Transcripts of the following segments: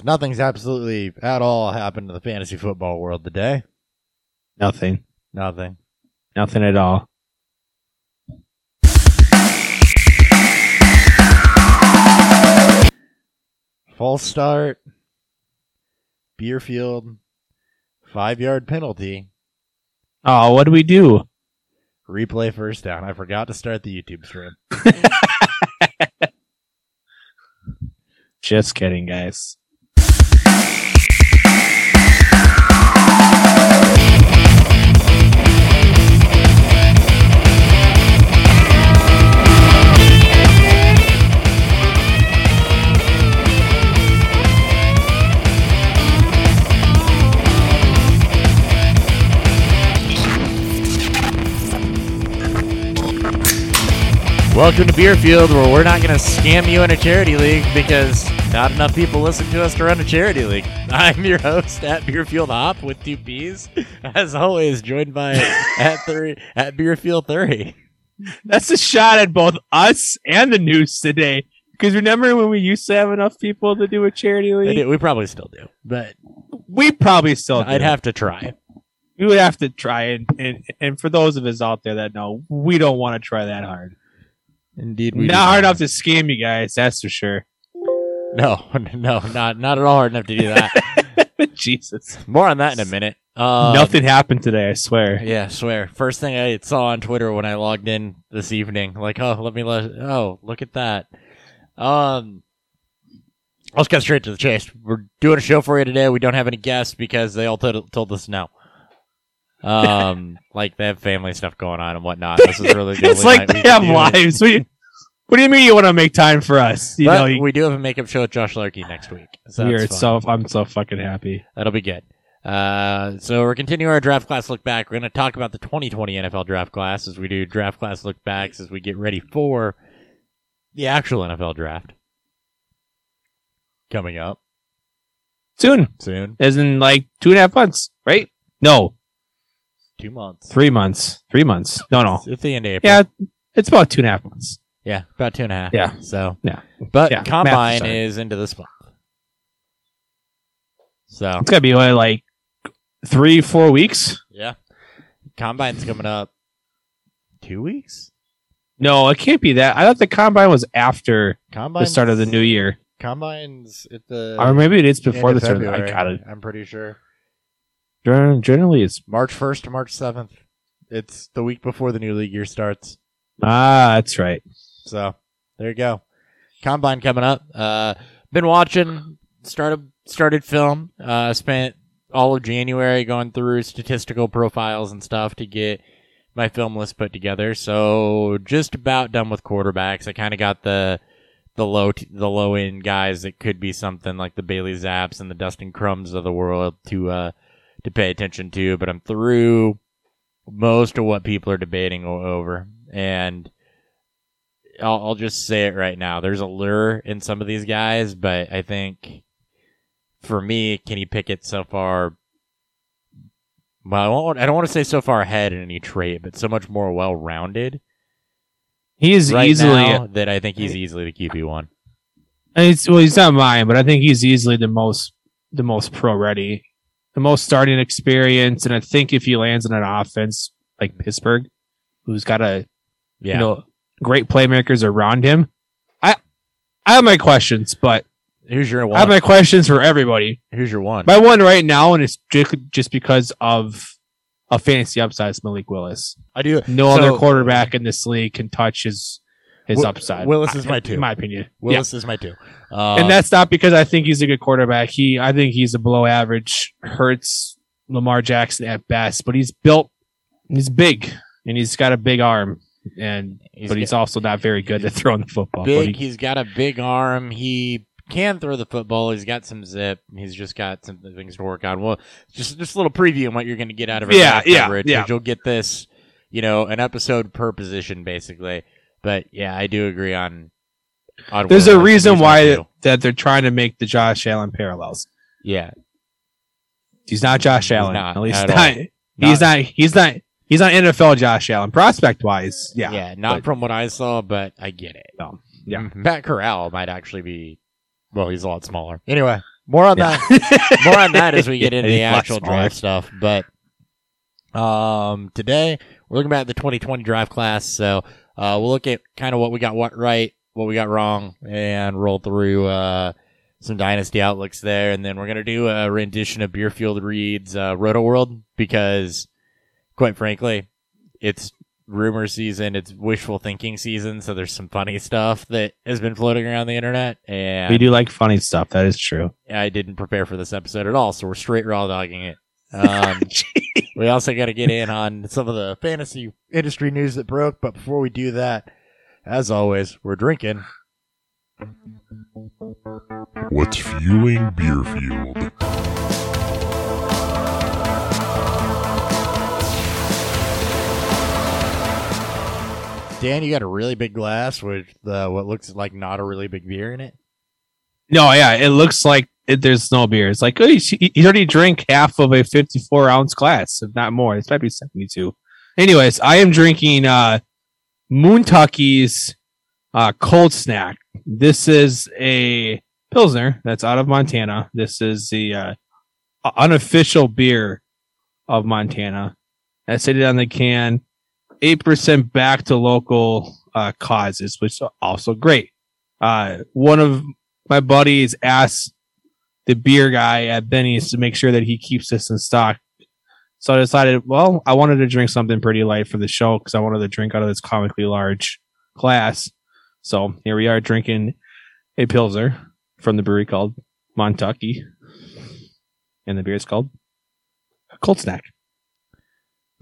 sports. Nothing's absolutely at all happened to the fantasy football world today. Nothing. Nothing. Nothing at all. False start. Beerfield. Five yard penalty. Oh, what do we do? Replay first down. I forgot to start the YouTube stream. Just kidding, guys. Welcome to Beerfield, where we're not going to scam you in a charity league because not enough people listen to us to run a charity league. I'm your host at Beerfield Hop with two P's, as always, joined by at three at Beerfield Thirty. That's a shot at both us and the news today. Because remember when we used to have enough people to do a charity league? We probably still do, but We probably still I'd do. have to try. we would have to try and, and and for those of us out there that know, we don't want to try that hard. Indeed, we do Not hard enough to scam you guys, that's for sure. No, no, not not at all hard enough to do that. Jesus. More on that in a minute. Uh, Nothing happened today, I swear. Yeah, swear. First thing I saw on Twitter when I logged in this evening, like, oh, let me let. Oh, look at that. Um, let's get straight to the chase. We're doing a show for you today. We don't have any guests because they all told, told us no. Um, like they have family stuff going on and whatnot. This is really the it's only like they have lives. Do, you, what do you mean you want to make time for us? You But know, you, we do have a makeup show with Josh Larkey next week, so that's fun. so I'm so fucking happy. That'll be good. Uh, so we're continuing our draft class look back. We're going to talk about the 2020 NFL draft class as we do draft class look backs as we get ready for the actual NFL draft coming up Soon, soon. as in like two and a half months, right? No, Two months. three months. Three months. No, no. It's at the end of April. Yeah, it's about two and a half months. Yeah, about two and a half. Yeah. So, Yeah. but Yeah, combine is into this month. So, It's gotta be what, like three, four weeks. yeah. Combine's coming up two weeks? No, it can't be that. I thought the combine was after Combine the start of the new year, Combine's at the or maybe it is before the start. Of the, I got it. I'm pretty sure. Generally, it's March 1st to March 7th. It's the week before the new league year starts. ah, that's right. So there you go. Combine coming up. Uh, been watching. Started started film. Uh, spent all of January going through statistical profiles and stuff to get my film list put together. So just about done with quarterbacks. I kind of got the the low t- the low end guys that could be something like the Bailey Zaps and the Dustin Crums of the world to uh to pay attention to. But I'm through most of what people are debating over and. I'll, I'll just say it right now. There's a lure in some of these guys, but I think for me, Kenny Pickett so far. Well, I, won't, I don't want to say so far ahead in any trait, but so much more well rounded He is right easily. now that I think he's easily the QB one. and It's, well, he's not mine, but I think he's easily the most the most pro ready, the most starting experience, and I think if he lands in an offense like Pittsburgh, who's got a Yeah, you know great playmakers around him, I I have my questions, but who's your one. I have my questions for everybody. who's your one? My one right now, and it's just just because of a fantasy upside, is Malik Willis. I do. No So- other quarterback in this league can touch his his upside. Willis is my in two. my opinion. Willis is my two. Yeah. Um, and that's not because I think he's a good quarterback. He, I think he's a below average, Hurts Lamar Jackson at best. But he's built, he's big, and he's got a big arm, and he's but he's also not very good at throwing the football. Big. he- He's got a big arm. He can throw the football. He's got some zip. He's just got some things to work on. Well, just just a little preview on what you're going to get out of our Yeah, yeah, coverage. yeah. You'll get this, you know, an episode per position basically. But yeah, I do agree on. on there's a reason why two. that they're trying to make the Josh Allen parallels. Yeah, He's not Josh He's Allen. not at least at not. He's not. He's not. He's not NFL Josh Allen prospect wise. Yeah. yeah, not but- from what I saw, but I get it. No, yeah. Mm, Matt Corral might actually be. Well, he's a lot smaller. Anyway, More on Yeah. that. More on that as we get into the actual smaller. draft stuff. But um, today we're looking at the 2020 draft class. So uh, we'll look at kind of what we got what right, what we got wrong, and roll through uh, some dynasty outlooks there. And then we're gonna do a rendition of Beerfield Reed's uh, Roto World because, quite frankly, it's rumor season. It's wishful thinking season. So there's some funny stuff that has been floating around the internet. And We do like funny stuff. That is true. I didn't prepare for this episode at all, so we're straight raw dogging it. Um, we also got to get in on some of the fantasy industry news that broke, but before we do that, as always, we're drinking. What's fueling Beerfield? Dan, you got a really big glass with uh, what looks like not a really big beer in it. No, yeah, it looks like it, there's no beer. It's like, oh, you, you already drink half of a 54 ounce glass, if not more. It's might be 72. Anyways, I am drinking uh, Montucky's uh, cold snack. This is a Pilsner that's out of Montana. This is the uh, unofficial beer of Montana. I That's it on the can. 8% back to local uh, causes, which is also great. Uh, one of my buddies asked the beer guy at Benny's to make sure that he keeps this in stock. So I decided, well, I wanted to drink something pretty light for the show because I wanted to drink out of this comically large glass. So here we are drinking a Pilsner from the brewery called Montucky. And the beer is called Cold Snack.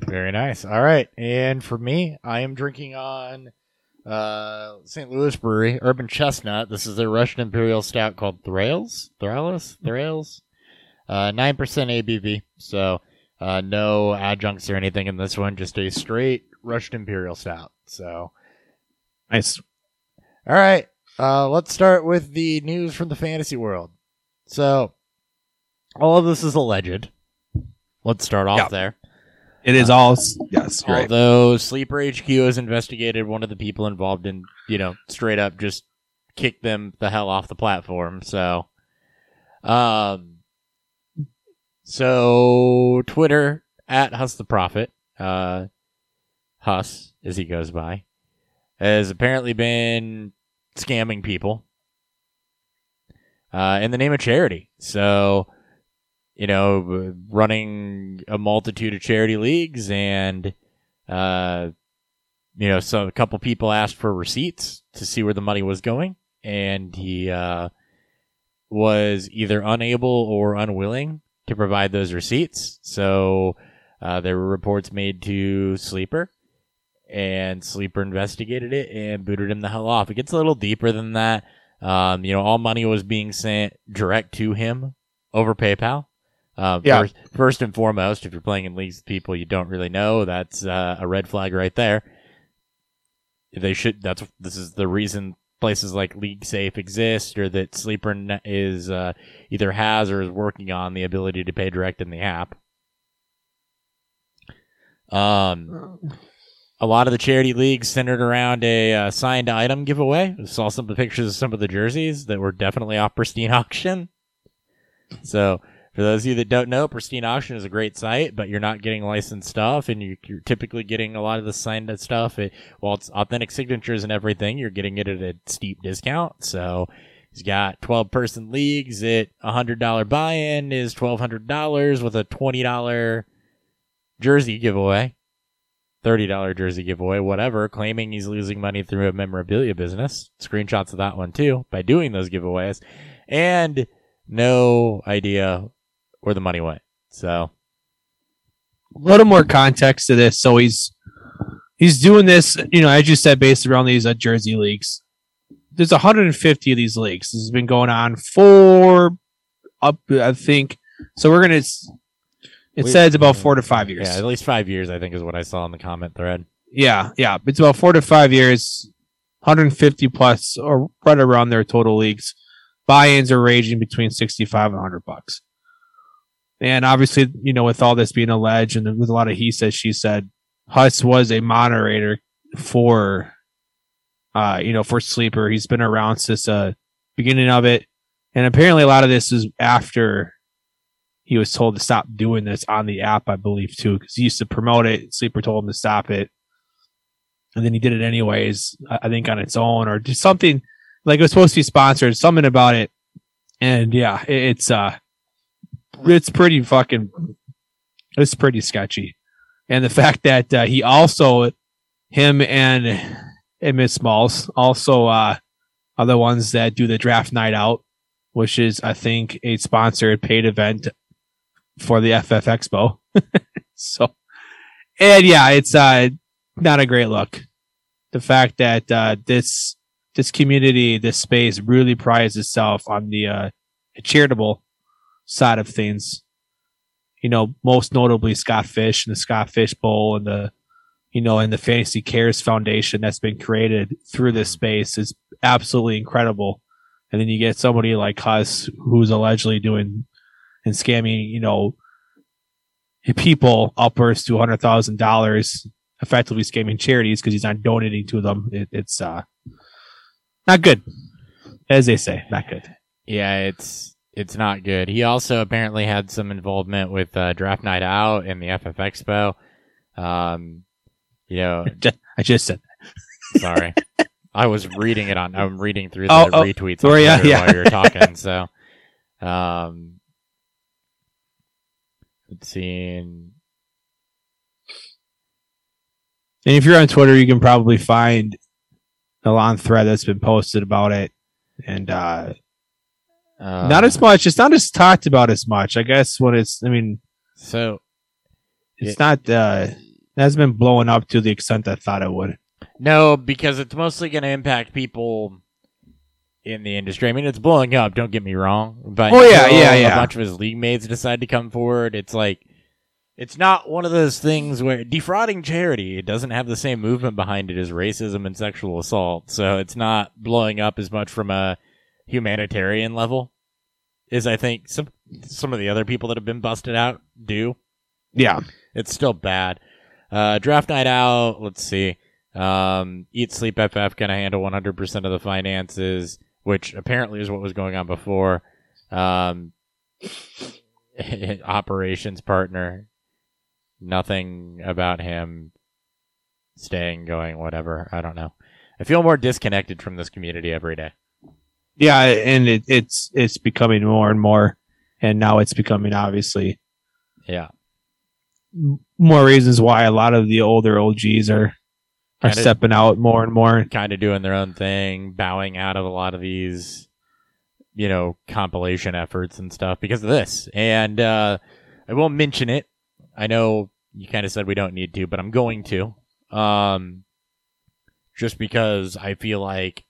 Very nice. All right, and for me, I am drinking on uh, St. Louis Brewery Urban Chestnut. This is their Russian Imperial Stout called Thrales, Thrales, Thrales. Uh, Nine percent ABV, so uh, no adjuncts or anything in this one. Just a straight Russian Imperial Stout. So, Nice. all right, uh, let's start with the news from the fantasy world. So, all of this is alleged. Let's start off Yeah. there. It is all, yes, you're right. Although Sleeper HQ has investigated one of the people involved in, you know, straight up just kicked them the hell off the platform. So, um, so Twitter at Huss the Prophet, uh, Huss as he goes by, has apparently been scamming people, uh, in the name of charity. So, you know, running a multitude of charity leagues and, uh, you know, so a couple people asked for receipts to see where the money was going, and he uh, was either unable or unwilling to provide those receipts. So uh, there were reports made to Sleeper, and Sleeper investigated it and booted him the hell off. It gets a little deeper than that. Um, you know, all money was being sent direct to him over PayPal. Uh, Yeah. first, first and foremost, if you're playing in leagues with people you don't really know, that's uh, a red flag right there. They should. That's this is the reason places like League Safe exist, or that Sleeper is uh, either has or is working on the ability to pay direct in the app. Um, a lot of the charity leagues centered around a uh, signed item giveaway. I saw some of the pictures of some of the jerseys that were definitely off Pristine Auction. So, for those of you that don't know, Pristine Auction is a great site, but you're not getting licensed stuff, and you, you're typically getting a lot of the signed stuff. It, while it's authentic signatures and everything, you're getting it at a steep discount. So, he's got 12 person leagues at a $100 buy in is $1,200 with a $20 jersey giveaway. $30 jersey giveaway, whatever, claiming he's losing money through a memorabilia business. Screenshots of that one too by doing those giveaways. And no idea where the money went. So, a little more context to this. So he's he's doing this, you know, as you said, based around these uh, Jersey leagues. There's 150 of these leagues. This has been going on for up, I think. So we're gonna. It We- says about four to five years. yeah, at least five years, I think, is what I saw in the comment thread. Yeah, yeah. It's about four to five years, 150 plus, or right around their total leagues. Buy-ins are ranging between 65 and 100 bucks. And obviously, you know, with all this being alleged and with a lot of he said, she said, Huss was a moderator for, uh, you know, for Sleeper. He's been around since uh beginning of it. And apparently, a lot of this is after he was told to stop doing this on the app, I believe, too, because he used to promote it. Sleeper told him to stop it. And then he did it anyways, I I think on its own or just something like it was supposed to be sponsored, something about it. And yeah, it's, uh, it's pretty fucking, it's pretty sketchy. And the fact that, uh, he also, him and, Miss Smalls also, uh, are the ones that do the draft night out, which is, I think, a sponsored paid event for the FF Expo. so, and yeah, it's uh, not a great look. The fact that uh, this this community, this space, really prides itself on the uh, charitable side of things. You know, most notably Scott Fish and the Scott Fish Bowl and the you know, and the Fantasy Cares Foundation that's been created through this space is absolutely incredible. And then you get somebody like Huss who's allegedly doing and scamming, you know, people upwards to hundred thousand dollars, effectively scamming charities because he's not donating to them. It, it's uh, not good, as they say, not good. Yeah, it's it's not good. He also apparently had some involvement with uh, Draft Night Out and the FF Expo. Um, you know, I just said, sorry, I was reading it on. I'm reading through the Oh, oh, retweets sorry, yeah, yeah. while you're talking. So, um, let's see. and if you're on Twitter, you can probably find a long thread that's been posted about it, and uh, Uh, not as much. It's not as talked about as much. I guess when it's, I mean, So it's not. uh it hasn't been blowing up to the extent I thought it would. No, because it's mostly going to impact people in the industry. I mean, it's blowing up. Don't get me wrong, but Oh, yeah, until yeah, A bunch of his league mates decide to come forward. It's like it's not one of those things where defrauding charity. It doesn't have the same movement behind it as racism and sexual assault. So it's not blowing up as much from a humanitarian level is I think some some of the other people that have been busted out do Yeah, it's still bad. Uh, draft night out. Let's see. Um, Eat Sleep FF gonna handle 100% of the finances, which apparently is what was going on before. Um, operations partner. Nothing about him staying, going, whatever. I don't know. I feel more disconnected from this community every day. Yeah, and it, it's it's becoming more and more, and now it's becoming obviously Yeah. more reasons why a lot of the older OGs are are Kinda- stepping out more and more. kind of doing their own thing, bowing out of a lot of these, you know, compilation efforts and stuff because of this. And uh, I won't mention it. I know you kind of said we don't need to, but I'm going to. Um, just because I feel like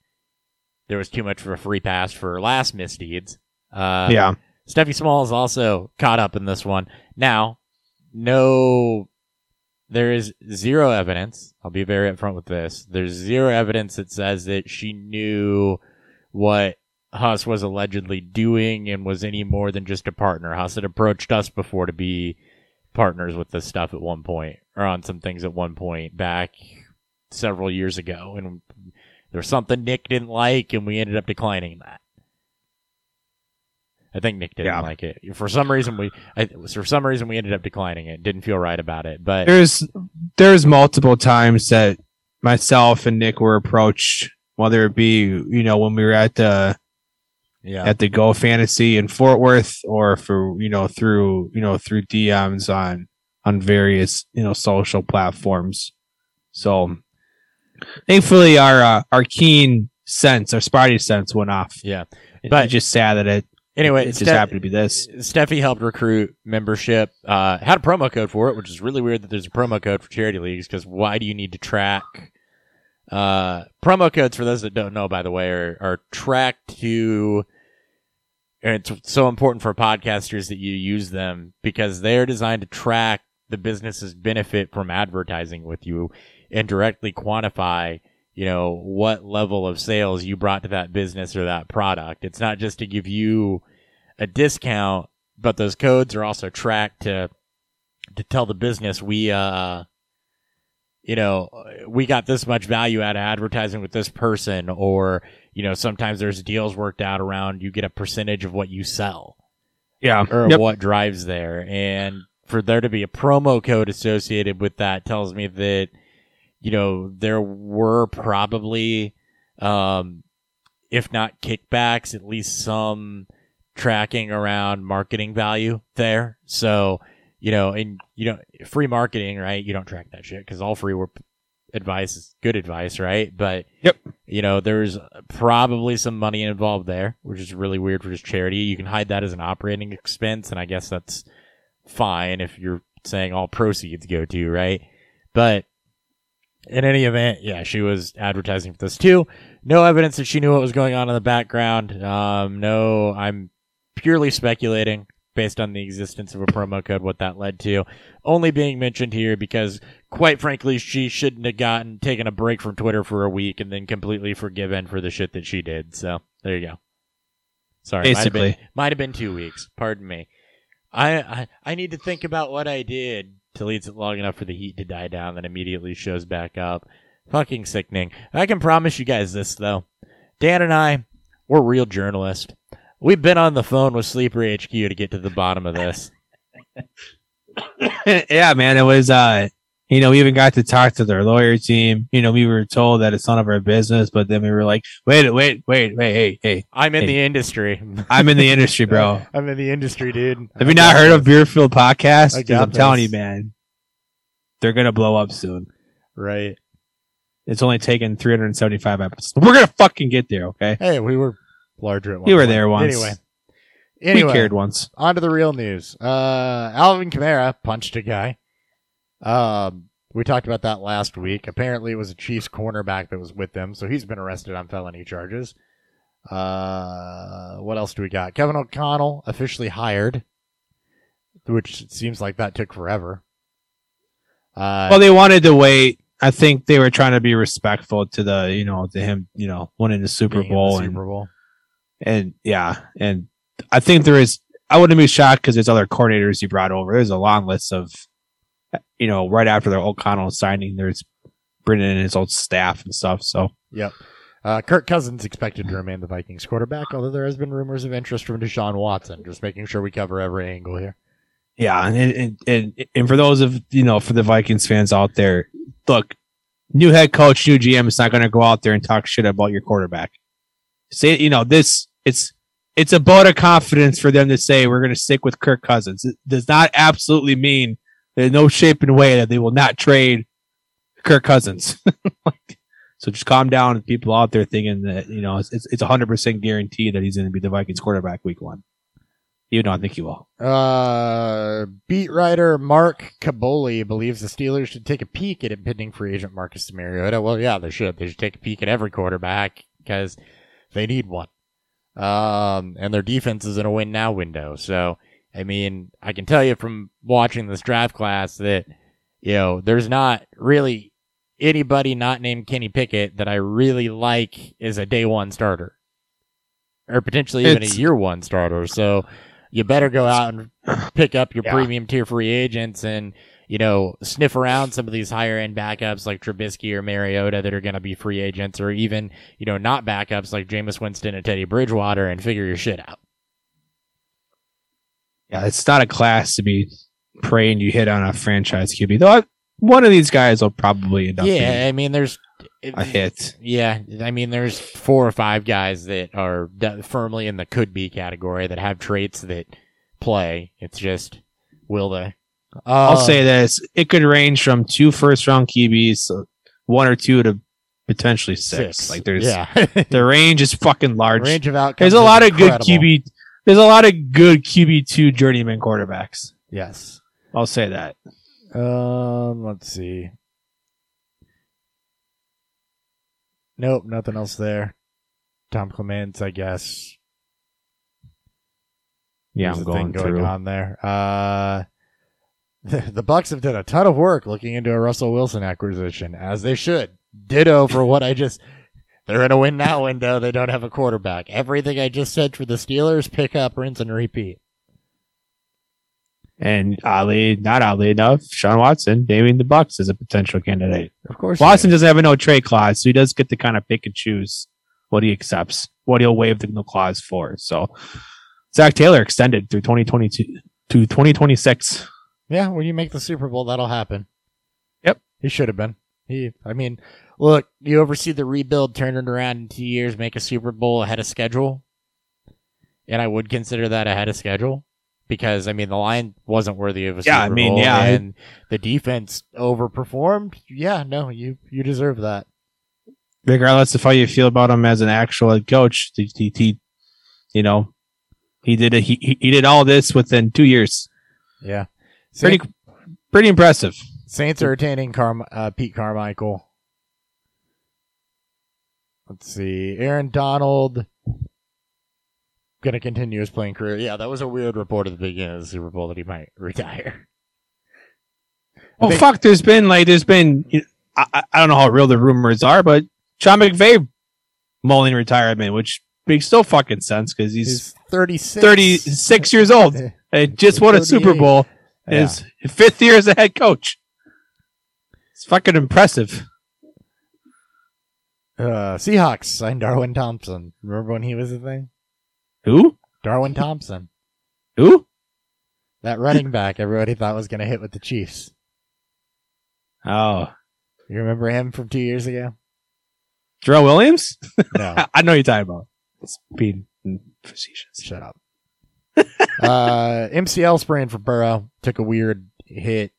there was too much of a free pass for last misdeeds. Uh, yeah, Steffi Small is also caught up in this one. Now, no, there is zero evidence. I'll be very upfront with this. There's zero evidence that says that she knew what Huss was allegedly doing and was any more than just a partner. Huss had approached us before to be partners with this stuff at one point, or on some things at one point back several years ago. And there was something Nick didn't like, and we ended up declining that. I think Nick didn't Yeah. like it. For some reason, we I, for some reason we ended up declining it. Didn't feel right about it, but there's there's multiple times that myself and Nick were approached, whether it be you know when we were at the yeah, at the Go Fantasy in Fort Worth, or for you know through you know through DMs on on various you know social platforms. So thankfully, our uh, our keen sense, our Spidey sense, went off. yeah. But- it's just sad that it Anyway, it just happened to be this. Steffi helped recruit membership. Uh, had a promo code for it, which is really weird that there's a promo code for charity leagues. Because why do you need to track? Uh, promo codes for those that don't know, by the way, are, are tracked to. And it's so important for podcasters that you use them because they're designed to track the business's benefit from advertising with you and directly quantify you know what level of sales you brought to that business or that product it's not just to give you a discount but those codes are also tracked to to tell the business we uh you know we got this much value out of advertising with this person or you know, sometimes there's deals worked out around you get a percentage of what you sell Yeah. or Yep. what drives there. And for there to be a promo code associated with that tells me that, you know, there were probably, um, if not kickbacks, at least some tracking around marketing value there. So, you know, and you know, free marketing, right? You don't track that shit because all free work advice is good advice, right? But Yep. you know, there's probably some money involved there, which is really weird for just charity. You can hide that as an operating expense, and I guess that's fine if you're saying all proceeds go to, right? But in any event, yeah, she was advertising for this too. No evidence that she knew what was going on in the background. Um, no, I'm purely speculating based on the existence of a promo code, what that led to. Only being mentioned here because, quite frankly, she shouldn't have gotten taken a break from Twitter for a week and then completely forgiven for the shit that she did. So there you go. Sorry, might have been, Basically. might have been two weeks. Pardon me. I, I I need to think about what I did. Deletes it long enough for the heat to die down, then immediately shows back up. Fucking sickening. I can promise you guys this though. Dan and I, we're real journalists. We've been on the phone with Sleeper HQ to get to the bottom of this. yeah, man. It was, uh, you know, we even got to talk to their lawyer team. You know, we were told that it's none of our business, but then we were like, wait, wait, wait, wait, hey, hey, I'm in Hey. the industry. I'm in the industry, bro. I'm in the industry, dude. Have you not heard of Beerfield Podcast? I 'Cause got I'm telling you, man, they're gonna blow up soon. Right. It's only taken 375 episodes. We're gonna fucking get there, okay? Hey, we were larger at one You were point. there once. Anyway. Anyway. We cared once. on to the real news. Uh, Alvin Kamara punched a guy. Um, we talked about that last week. Apparently, it was a Chiefs cornerback that was with them, so he's been arrested on felony charges. Uh, what else do we got? Kevin O'Connell officially hired, which seems like that took forever. Uh, Well, they wanted to wait. I think they were trying to be respectful to the, you know, to him, you know, winning the Super in the Bowl and Super Bowl. and yeah, and I think there is. I wouldn't be shocked because there's other coordinators you brought over. There's a long list of, you know, right after the O'Connell signing, there's bringing in his old staff and stuff. So Yep. Uh, Kirk Cousins expected to remain the Vikings quarterback, although there has been rumors of interest from Deshaun Watson. Just making sure we cover every angle here. yeah, and and and, and for those of you know, for the Vikings fans out there, look, new head coach, new GM is not going to go out there and talk shit about your quarterback. Say, you know, this it's it's a vote of confidence for them to say we're going to stick with Kirk Cousins. It does not absolutely mean there's no shape and way that they will not trade Kirk Cousins. Like, so just calm down, people out there thinking that you know it's it's a hundred percent guaranteed that he's going to be the Vikings quarterback week one. You don't think he will. Uh, beat writer Mark Kaboly believes the Steelers should take a peek at impending free agent Marcus Mariota. Well, yeah, they should. They should take a peek at every quarterback because they need one. Um, and their defense is in a win now window. So, I mean, I can tell you from watching this draft class that, you know, there's not really anybody not named Kenny Pickett that I really like as a day one starter or potentially even It's- a year one starter. So, you better go out and pick up your Yeah. premium tier free agents and you know sniff around some of these higher end backups like Trubisky or Mariota that are going to be free agents, or even you know not backups like Jameis Winston and Teddy Bridgewater, and figure your shit out. Yeah, it's not a class to be praying you hit on a franchise QB. Though I- one of these guys will probably end up Yeah, I mean there's a hit. Yeah, I mean there's four or five guys that are firmly in the could be category that have traits that play. It's just will they? Uh, I'll say this: it could range from two first round QBs, so one or two to potentially six. Like there's yeah the range is fucking large. range of outcomes. there's a lot of good. QB. There's a lot of good QB two journeyman quarterbacks. Yes. I'll say that. Um, let's see. Nope, nothing else there. Tom Clements, I guess. Yeah, There's I'm going going through. on there. Uh, the Bucs have done a ton of work looking into a Russell Wilson acquisition, as they should. Ditto for what I just. They're in a win now window. They don't have a quarterback. Everything I just said for the Steelers, pick up, rinse, and repeat. And oddly, not oddly enough, Sean Watson naming the Bucs as a potential candidate. Of course, Watson doesn't have a no trade clause, so he does get to kind of pick and choose what he accepts, what he'll waive the no clause for. So Zac Taylor extended through 2022 to 2026. Yeah, when you make the Super Bowl, that'll happen. Yep. He should have been. He, I mean, look, you oversee the rebuild, turn it around in two years, make a Super Bowl ahead of schedule. And I would consider that ahead of schedule because, I mean, the line wasn't worthy of a Yeah, I Super mean, Bowl. yeah, it- And the defense overperformed. Yeah, no, you, you deserve that. regardless of how you feel about him as an actual head coach, he, he, he you know, he did a, he, he he did all this within two years. Yeah. Pretty, pretty impressive. Saints are retaining uh, Pete Carmichael. Let's see. Aaron Donald going to continue his playing career. Yeah, that was a weird report at the beginning of the Super Bowl that he might retire. I Oh think- fuck! There's been like there's been I, I- I don't know how real the rumors are, but Sean McVay mulling retirement, which makes no fucking sense because he's, He's 36. 36 years old and just won a Super Bowl. Yeah. His fifth year as a head coach. It's fucking impressive. Uh, Seahawks signed Darwin Thompson. Remember when he was a thing? Who? Darwin Thompson. Who? That running back everybody thought was going to hit with the Chiefs. Oh, You remember him from two years ago? Jarrell Williams. No. I know you're talking about. It's being facetious. Shut up. uh, MCL sprain for Burrow. Took a weird hit.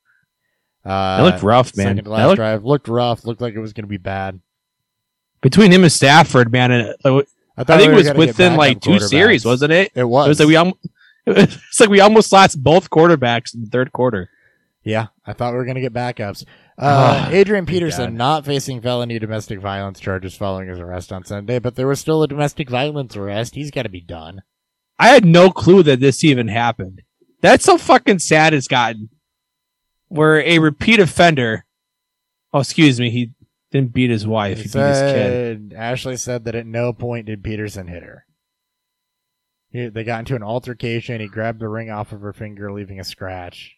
Uh, That looked rough, man. Second to That last looked- drive looked rough. Looked like it was going to be bad. Between him and Stafford, man, and uh, I thought think we it was within like two series, wasn't it? It was. It was like we almost, it's like we almost lost both quarterbacks in the third quarter. yeah, I thought we were going to get backups. Uh, Ah, Adrian Peterson not facing felony domestic violence charges following his arrest on Sunday, but there was still a domestic violence arrest. He's got to be done. I had no clue that this even happened. That's how fucking sad it's gotten. Where a repeat offender, oh excuse me, he didn't beat his wife, He he beat his kid. Ashley said that at no point did Peterson hit her. He, they got into an altercation. He grabbed the ring off of her finger, leaving a scratch.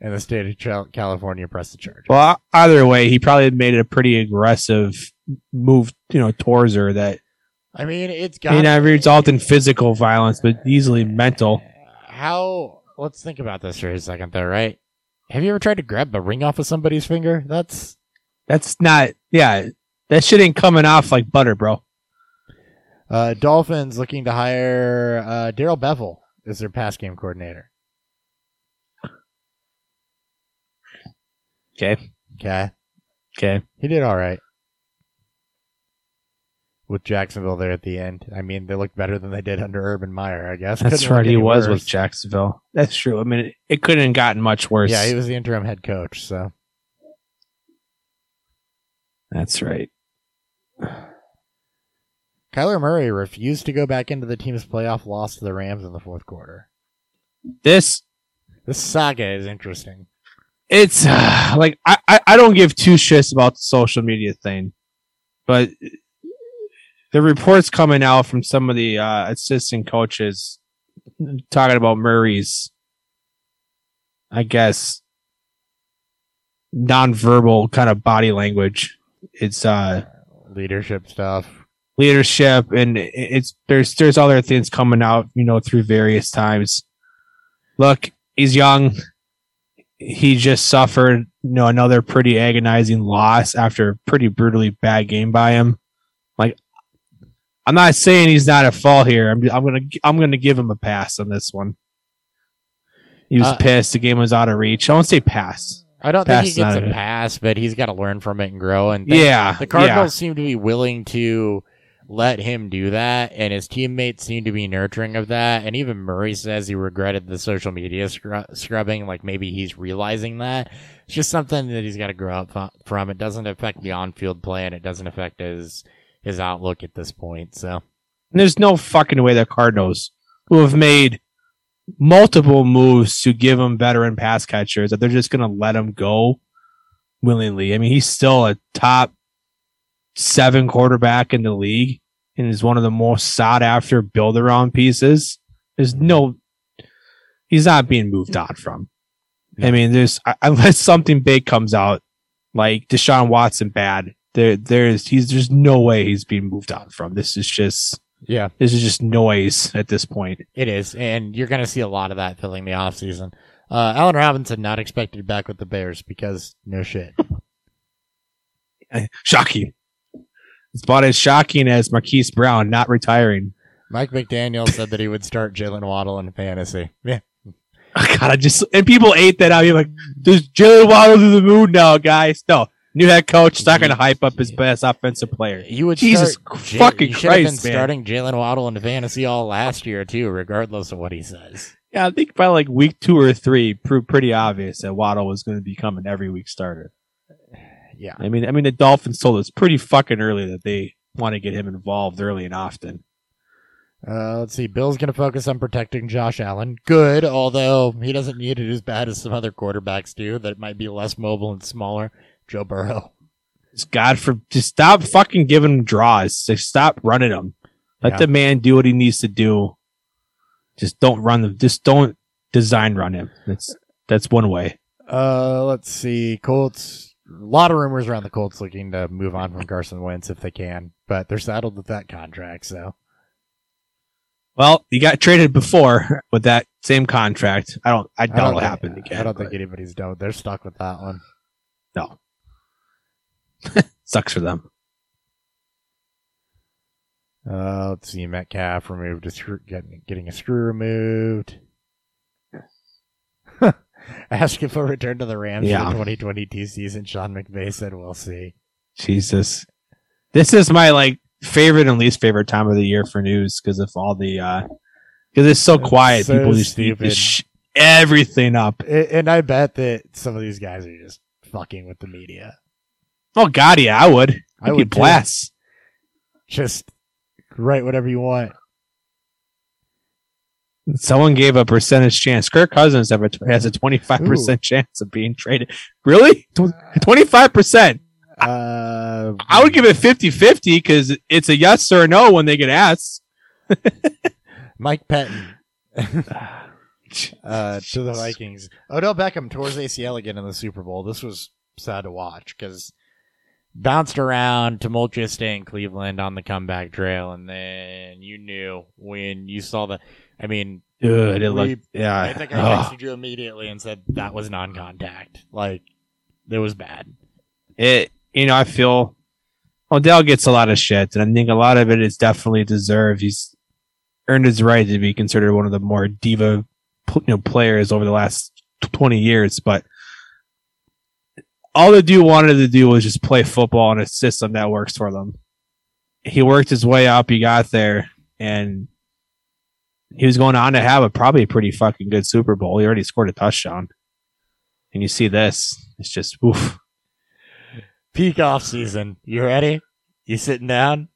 And the state of California pressed the charge. Well, either way, he probably made a pretty aggressive move, you know, towards her that I mean, it's got not result in physical violence, but easily mental. How? Let's think about this for a second, though. Right? Have you ever tried to grab the ring off of somebody's finger? That's That's not, yeah, that shit ain't coming off like butter, bro. uh, Dolphins looking to hire uh, Darrell Bevell as their pass game coordinator. Okay. Okay, Okay. he did all right with Jacksonville there at the end. I mean, they looked better than they did under Urban Meyer, I guess. That's Couldn't right. He was worse. with Jacksonville. That's true. I mean, it, it couldn't have gotten much worse. Yeah, he was the interim head coach. So That's right. Kyler Murray refused to go back into the team's playoff loss to the Rams in the fourth quarter. This This saga is interesting. it's uh, like I, I I don't give two shits about the social media thing, but the reports coming out from some of the uh, assistant coaches talking about Murray's, I guess, nonverbal kind of body language. It's uh Leadership stuff. leadership and it's there's there's other things coming out you know through various times look he's young he just suffered you know another pretty agonizing loss after a pretty brutally bad game by him like i'm not saying he's not at fault here i'm, I'm gonna i'm gonna give him a pass on this one he was Uh, pissed the game was out of reach i won't say pass I don't Pass think he gets a pass, but he's got to learn from it and grow. And thank- yeah the Cardinals seem to be willing to let him do that, and his teammates seem to be nurturing of that. And even Murray says he regretted the social media scrub- scrubbing. Like maybe he's realizing that it's just something that he's got to grow up from. It doesn't affect the on-field play, and it doesn't affect his his outlook at this point. So And there's no fucking way the Cardinals, who have made multiple moves to give him veteran pass catchers, that they're just going to let him go willingly. I mean, he's still a top seven quarterback in the league and is one of the most sought after build around pieces. There's no, he's not being moved on from. I mean, there's, unless something big comes out, like Deshaun Watson bad, there there's he's there's no way he's being moved on from. This is just Yeah, this is just noise at this point. it is, and you're going to see a lot of that filling the offseason. Uh, Allen Robinson not expected back with the Bears because no shit. Shocking. It's about as shocking as Marquise Brown not retiring. Mike McDaniel said that he would start Jaylen Waddle in fantasy. Yeah, God, I just and people ate that out. You're like, there's Jaylen Waddle to the moon now, guys. No, new head coach not going to hype up his best offensive player. you would Jesus start J- fucking you should have been Christ, man. starting Jaylen Waddle in fantasy all last year too, regardless of what he says. Yeah, I think by like week two or three, proved pretty obvious that Waddle was going to become an every week starter. Yeah, I mean, I mean, the Dolphins told us pretty fucking early that they want to get him involved early and often. Uh, let's see. Bills going to focus on protecting Josh Allen. Good, although he doesn't need it as bad as some other quarterbacks do that might be less mobile and smaller. Joe Burrow. Just God for just stop fucking giving him draws. Just stop running him. Let Yeah. the man do what he needs to do. Just don't run them. Just don't design run him. That's that's one way. Uh, let's see. Colts. A lot of rumors around the Colts looking to move on from Carson Wentz if they can, but they're saddled with that contract. So Well, you got traded before with that same contract. I don't. I I doubt don't it'll think- happen again. I don't but think anybody's done. They're stuck with that one. no. Sucks for them. Uh, let's see. Metcalf removed a screw, getting, getting a screw removed. Asking for a return to the Rams Yeah. for the 2022 season. Sean McVay said, "We'll see." Jesus. This is my like favorite and least favorite time of the year for news because of all the uh because it's so It's quiet. so People just, stupid. just sh- everything up. A- And I bet that some of these guys are just fucking with the media. Oh God, yeah, I would. I I would blast. Just write whatever you want. Someone gave a percentage chance. Kirk Cousins have a, has a twenty five percent chance of being traded. Really, twenty five percent. Uh, I would give it 50-50 because it's a yes or a no when they get asked. Mike Patton uh, to the Vikings. Odell Beckham tore his ACL again in the Super Bowl. This was sad to watch because bounced around, tumultuous day in Cleveland on the comeback trail, and then you knew when you saw the. I mean, Dude, it looked yeah. I think I ugh. texted you immediately and said that was non-contact. Like, it was bad. it you know i feel odell gets a lot of shit and i think a lot of it is definitely deserved he's earned his right to be considered one of the more diva you know players over the last 20 years but all the dude wanted to do was just play football in a system that works for them he worked his way up he got there and he was going on to have a probably pretty fucking good super bowl he already scored a touchdown and you see this it's just oof Peak off season. You ready? You sitting down?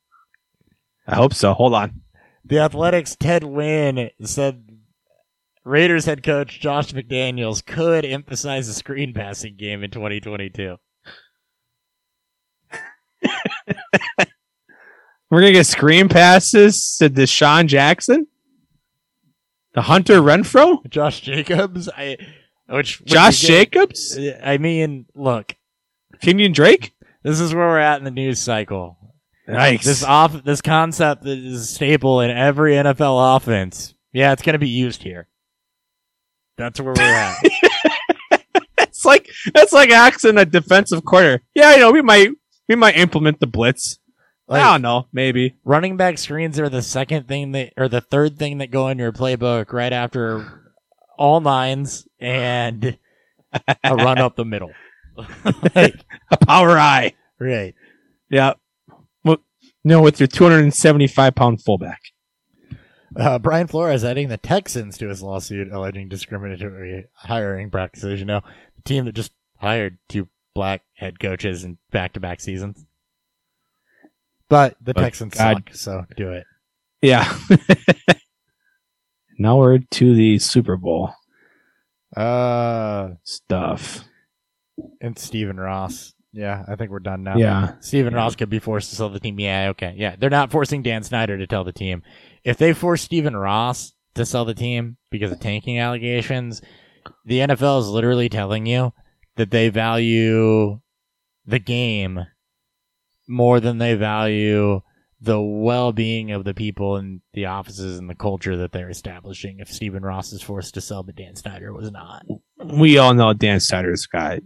I hope so. Hold on. The Athletic's Ted Wynn said Raiders head coach Josh McDaniels could emphasize the screen passing game in 2022. We're gonna get screen passes to DeSean Jackson, the Hunter Renfrow, Josh Jacobs, I which Josh get- Jacobs, I mean, look, Kenyon Drake. this is where we're at in the news cycle. Nice. This off this concept that is a staple in every NFL offense. Yeah, it's going to be used here. That's where we're at. it's like that's like acts in a defensive corner. Yeah, you know we might we might implement the blitz. I don't know, maybe. running back screens are the second thing that, or the third thing that go in your playbook right after all nines and a run up the middle. Like, A power I. right. Yeah. Well, no, with your 275 pound fullback. Uh, Brian Flores adding the Texans to his lawsuit alleging discriminatory hiring practices. You know, the team that just hired two black head coaches in back to back seasons. But the Oh, Texans God. suck, so do it. Yeah. now we're to the Super Bowl Uh, stuff. and Stephen Ross. Yeah, I think we're done now. Yeah. Stephen Ross could be forced to sell the team. Yeah, okay. Yeah, they're not forcing Dan Snyder to tell the team. If they force Stephen Ross to sell the team because of tanking allegations, the NFL is literally telling you that they value the game more than they value the well-being of the people in the offices and the culture that they're establishing. If Stephen Ross is forced to sell, but Dan Snyder was not We all know Dan Snyder's got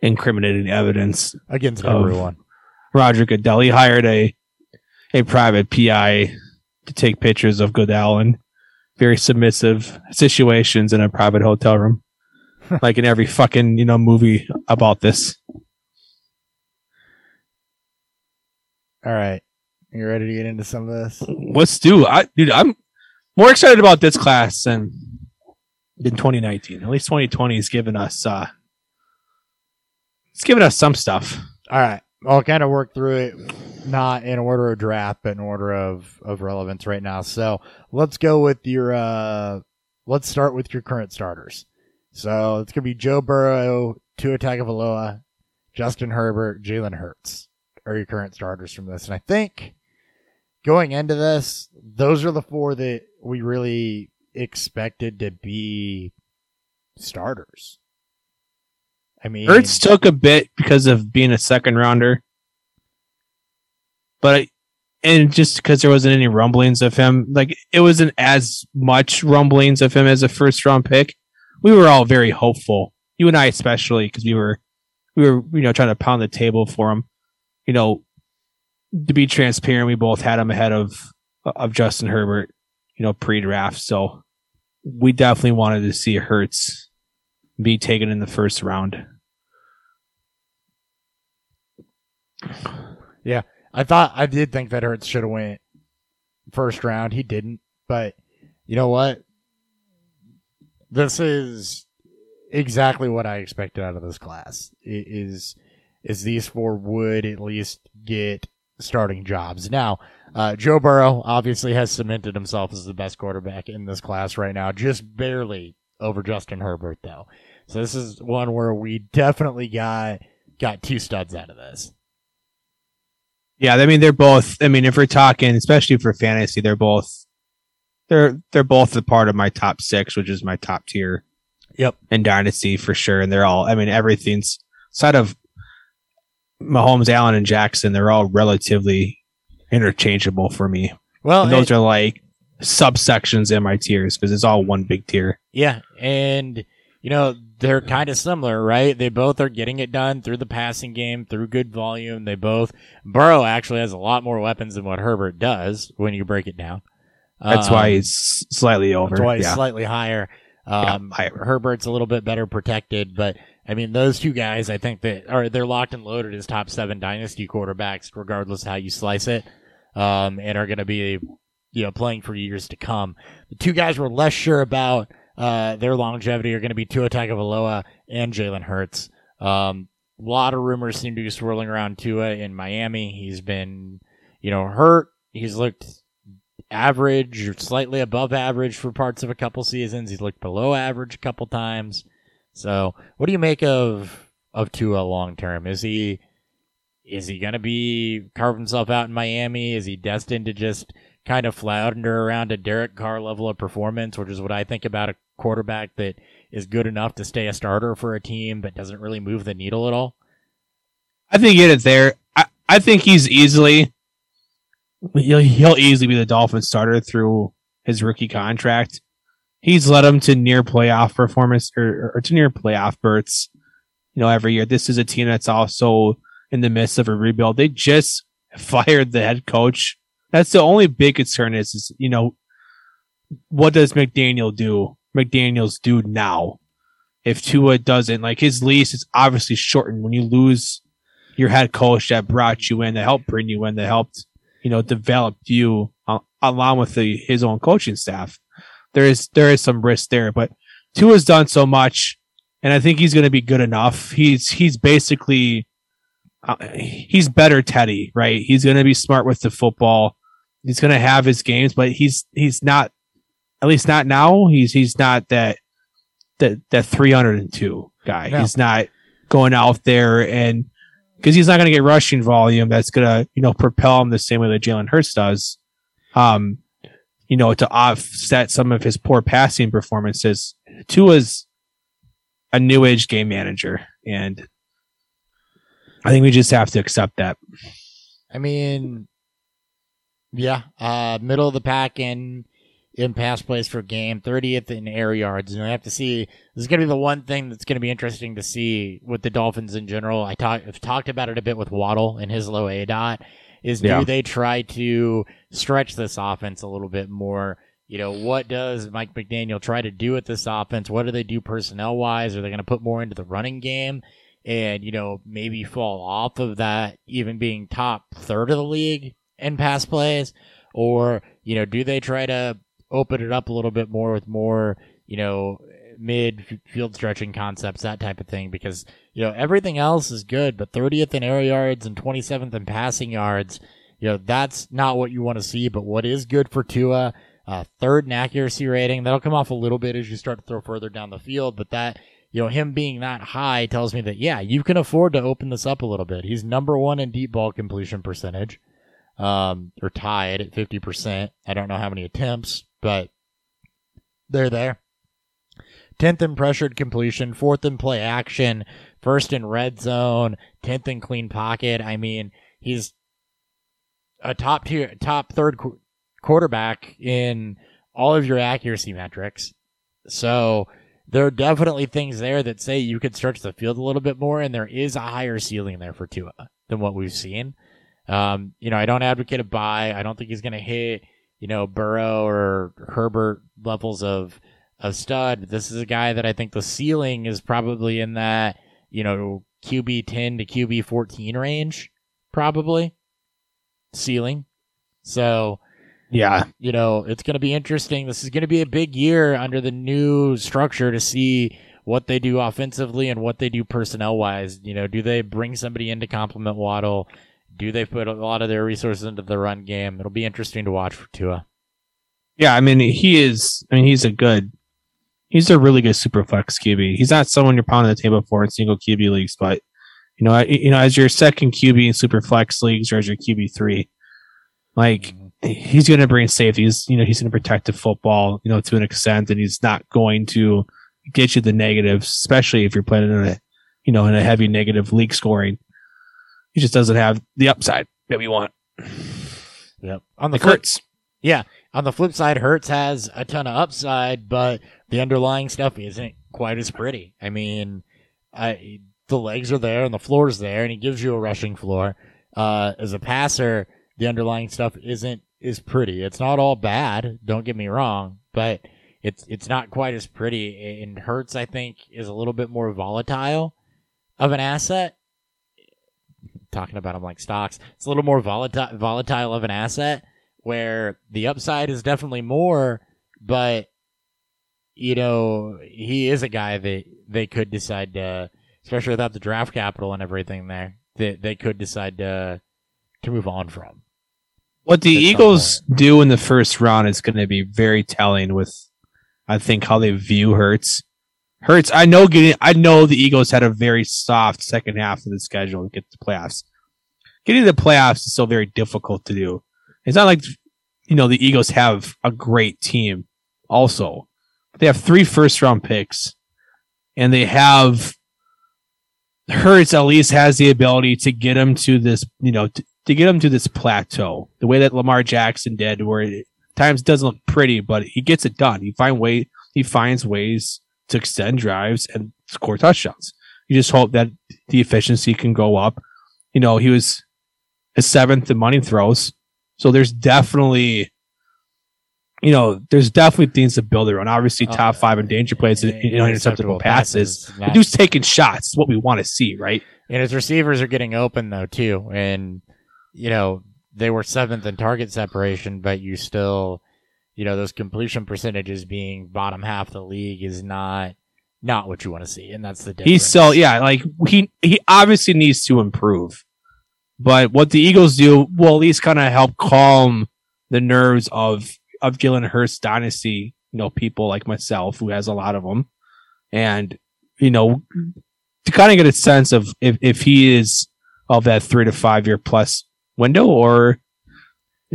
incriminating evidence. against everyone. Roger Goodell. He hired a a private PI to take pictures of Goodell in very submissive situations in a private hotel room. like in every fucking, you know, movie about this. All right, you ready to get into some of this? Let's do I dude, I'm more excited about this class than than 2019. At least 2020 has given us uh it's given us some stuff. All right, I'll kind of work through it, not in order of draft, but in order of of relevance right now. So let's go with your. uh Let's start with your current starters. So it's gonna be Joe Burrow, Tua Tagovailoa, Justin Herbert, Jalen Hurts are your current starters from this, and I think going into this, those are the four that we really expected to be starters. I mean, Hurts took a bit because of being a second rounder, but and just because there wasn't any rumblings of him, like it wasn't as much rumblings of him as a first round pick. We were all very hopeful, you and I especially, because we were we were you know trying to pound the table for him. You know, to be transparent, we both had him ahead of of Justin Herbert, you know, pre draft. So we definitely wanted to see Hurts be taken in the first round. I thought I did think that Hurts should have went first round. He didn't, but you know what? This is exactly what I expected out of this class. It is is these four would at least get starting jobs. Now, uh, Joe Burrow obviously has cemented himself as the best quarterback in this class right now, just barely over Justin Herbert though. So this is one where we definitely got got two studs out of this. Yeah, I mean they're both. I mean, if we're talking, especially for fantasy, they're both. They're they're both a part of my top six, which is my top tier. Yep. In dynasty for sure, and they're all. I mean, everything's side of Mahomes, Allen, and Jackson. They're all relatively interchangeable for me. Well, And those are like subsections in my tiers because it's all one big tier. Yeah, and you know they're kind of similar, right? They both are getting it done through the passing game, through good volume. They both Burrow actually has a lot more weapons than what Herbert does when you break it down. That's Um, why he's slightly over. that's why he's yeah. slightly higher. Um, higher. Herbert's a little bit better protected, but I mean those two guys, I think that are they're locked and loaded as top seven dynasty quarterbacks, regardless of how you slice it, um, and are going to be you know playing for years to come. The two guys we're less sure about uh, their longevity are going to be Tua Tagovailoa and Jalen Hurts. Um, a lot of rumors seem to be swirling around Tua in Miami. He's been, you know, hurt. He's looked average or slightly above average for parts of a couple seasons. He's looked below average a couple times. So, what do you make of of Tua long term? Is he is he going to be carve himself out in Miami? Is he destined to just kind of flounder around a Derek Carr level of performance, which is what I think about a quarterback that is good enough to stay a starter for a team but doesn't really move the needle at all? I think it is there. I, I think he's easily he'll, he'll easily be the Dolphins starter through his rookie contract. He's led them to near playoff performance or, or to near playoff berths, you know, every year. This is a team that's also in the midst of a rebuild. They just fired the head coach. That's the only big concern is, is you know, what does McDaniel do? McDaniel's do now. If Tua doesn't, like his lease is obviously shortened when you lose your head coach that brought you in, that helped bring you in, that helped, you know, develop you uh, along with the, his own coaching staff. There is there is some risk there, but Tua's done so much, and I think he's going to be good enough. He's he's basically uh, he's better Teddy, right? He's going to be smart with the football. He's going to have his games, but he's he's not at least not now. He's he's not that that that 302 guy. No. He's not going out there and because he's not going to get rushing volume that's going to you know propel him the same way that Jalen Hurts does. Um, you know, to offset some of his poor passing performances. Tua's a new age game manager, and I think we just have to accept that. I mean, yeah, uh, middle of the pack in in pass plays per game, 30th in air yards. And I have to see. This is going to be the one thing that's going to be interesting to see with the Dolphins in general. I talk, I've talked about it a bit with Waddle and his low aDOT. Is Yeah. do they try to stretch this offense a little bit more? You know, what does Mike McDaniel try to do with this offense? What do they do personnel wise? Are they going to put more into the running game? and you know maybe fall off of that even being top third of the league in pass plays or you know do they try to open it up a little bit more with more you know mid field stretching concepts that type of thing because you know everything else is good but 30th in air yards and 27th in passing yards you know that's not what you want to see but what is good for Tua uh, third in accuracy rating that'll come off a little bit as you start to throw further down the field but that you know, him being that high tells me that, yeah, you can afford to open this up a little bit. He's number one in deep ball completion percentage, um, or tied at 50%. I don't know how many attempts, but they're there. 10th in pressured completion, fourth in play action, first in red zone, 10th in clean pocket. I mean, he's a top tier, top third qu- quarterback in all of your accuracy metrics. So, there are definitely things there that say you could stretch the field a little bit more, and there is a higher ceiling there for Tua than what we've seen. Um, you know, I don't advocate a buy. I don't think he's going to hit, you know, Burrow or Herbert levels of of stud. This is a guy that I think the ceiling is probably in that, you know, QB ten to QB fourteen range, probably ceiling. So Yeah. you know, it's going to be interesting. This is going to be a big year under the new structure to see what they do offensively and what they do personnel wise. You know, do they bring somebody in to complement Waddle? Do they put a lot of their resources into the run game? It'll be interesting to watch for Tua. Yeah, I mean he is. I mean he's a good. He's a really good super flex QB. He's not someone you're pounding the table for in single QB leagues, but you know, I- you know, as your second QB in super flex leagues or as your QB three, like mm-hmm. he's going to bring safeties. You know, he's going to protect the football. You know, to an extent, and he's not going to get you the negatives, especially if you're playing in a, you know, in a heavy negative league scoring. He just doesn't have the upside that we want. Yep. On the It flip, hurts. Yeah. On the flip side, Hurts has a ton of upside, but the underlying stuff isn't quite as pretty. I mean, I, the legs are there and the floor's there, and he gives you a rushing floor. Uh, as a passer, the underlying stuff isn't is pretty. It's not all bad. Don't get me wrong, but it's it's not quite as pretty. And Hurts, I think, is a little bit more volatile of an asset. Talking about them like stocks, it's a little more volatile volatile of an asset where the upside is definitely more, but you know, he is a guy that they could decide to, especially without the draft capital and everything there, that they could decide to to move on from. What the Eagles do in the first round is going to be very telling with, I think, how they view Hurts. Hurts, I know getting, I know the Eagles had a very soft second half of the schedule to get to the playoffs. Getting to the playoffs is still very difficult to do. It's not like, you know, the Eagles have a great team also. They have three first round picks and they have Hurts at least has the ability to get them to this, you know, to, to get him to this plateau, the way that Lamar Jackson did, where it times doesn't look pretty, but he gets it done. He find way he finds ways to extend drives and score touchdowns. You just hope that the efficiency can go up. You know, he was a seventh in money throws, so there's definitely, you know, there's definitely things to build around. Obviously, top Uh, five in danger plays and you know, interceptable passes. The dude's taking shots. It's what we want to see, right? And his receivers are getting open though too, and you know they were seventh in target separation, but you still, you know, those completion percentages being bottom half of the league is not not what you want to see, and that's the difference. He's still, yeah, like he he obviously needs to improve. But what the Eagles do will at least kind of help calm the nerves of of Jalen Hurts dynasty. You know, people like myself who has a lot of them, and you know, to kind of get a sense of if if he is of that three to five year plus window, or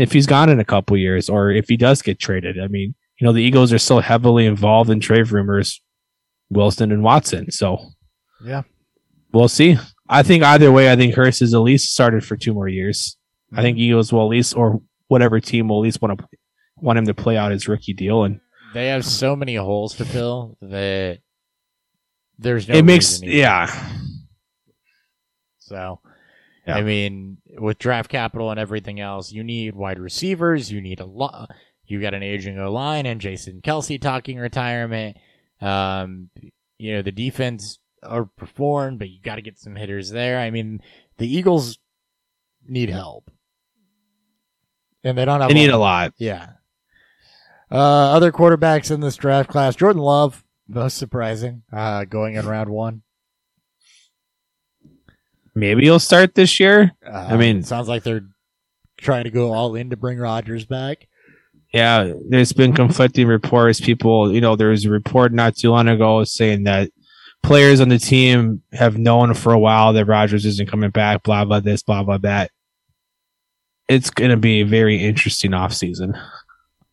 if he's gone in a couple years, or if he does get traded. I mean, you know, the Eagles are still heavily involved in trade rumors, Wilson and Watson. So Yeah. we'll see. I think either way, I think Hurts is at least started for two more years. I think mm-hmm. Eagles will at least, or whatever team will at least want to want him to play out his rookie deal, and They have so many holes to fill that there's no it makes reason he- yeah, So, Yeah. I mean, with draft capital and everything else, you need wide receivers. You need a lot. You got an aging O line and Jason Kelce talking retirement. Um, you know the defense are performed, but you got to get some hitters there. I mean, the Eagles need help, and they don't have. they need a lot. yeah. Uh, other quarterbacks in this draft class: Jordan Love, most surprising, uh, going in round one. Maybe he'll start this year. Uh, I mean- it sounds like they're trying to go all in to bring Rodgers back. Yeah, there's been conflicting reports. People, you know, there was a report not too long ago saying that players on the team have known for a while that Rodgers isn't coming back, blah, blah, this, blah, blah, that. It's going to be a very interesting offseason.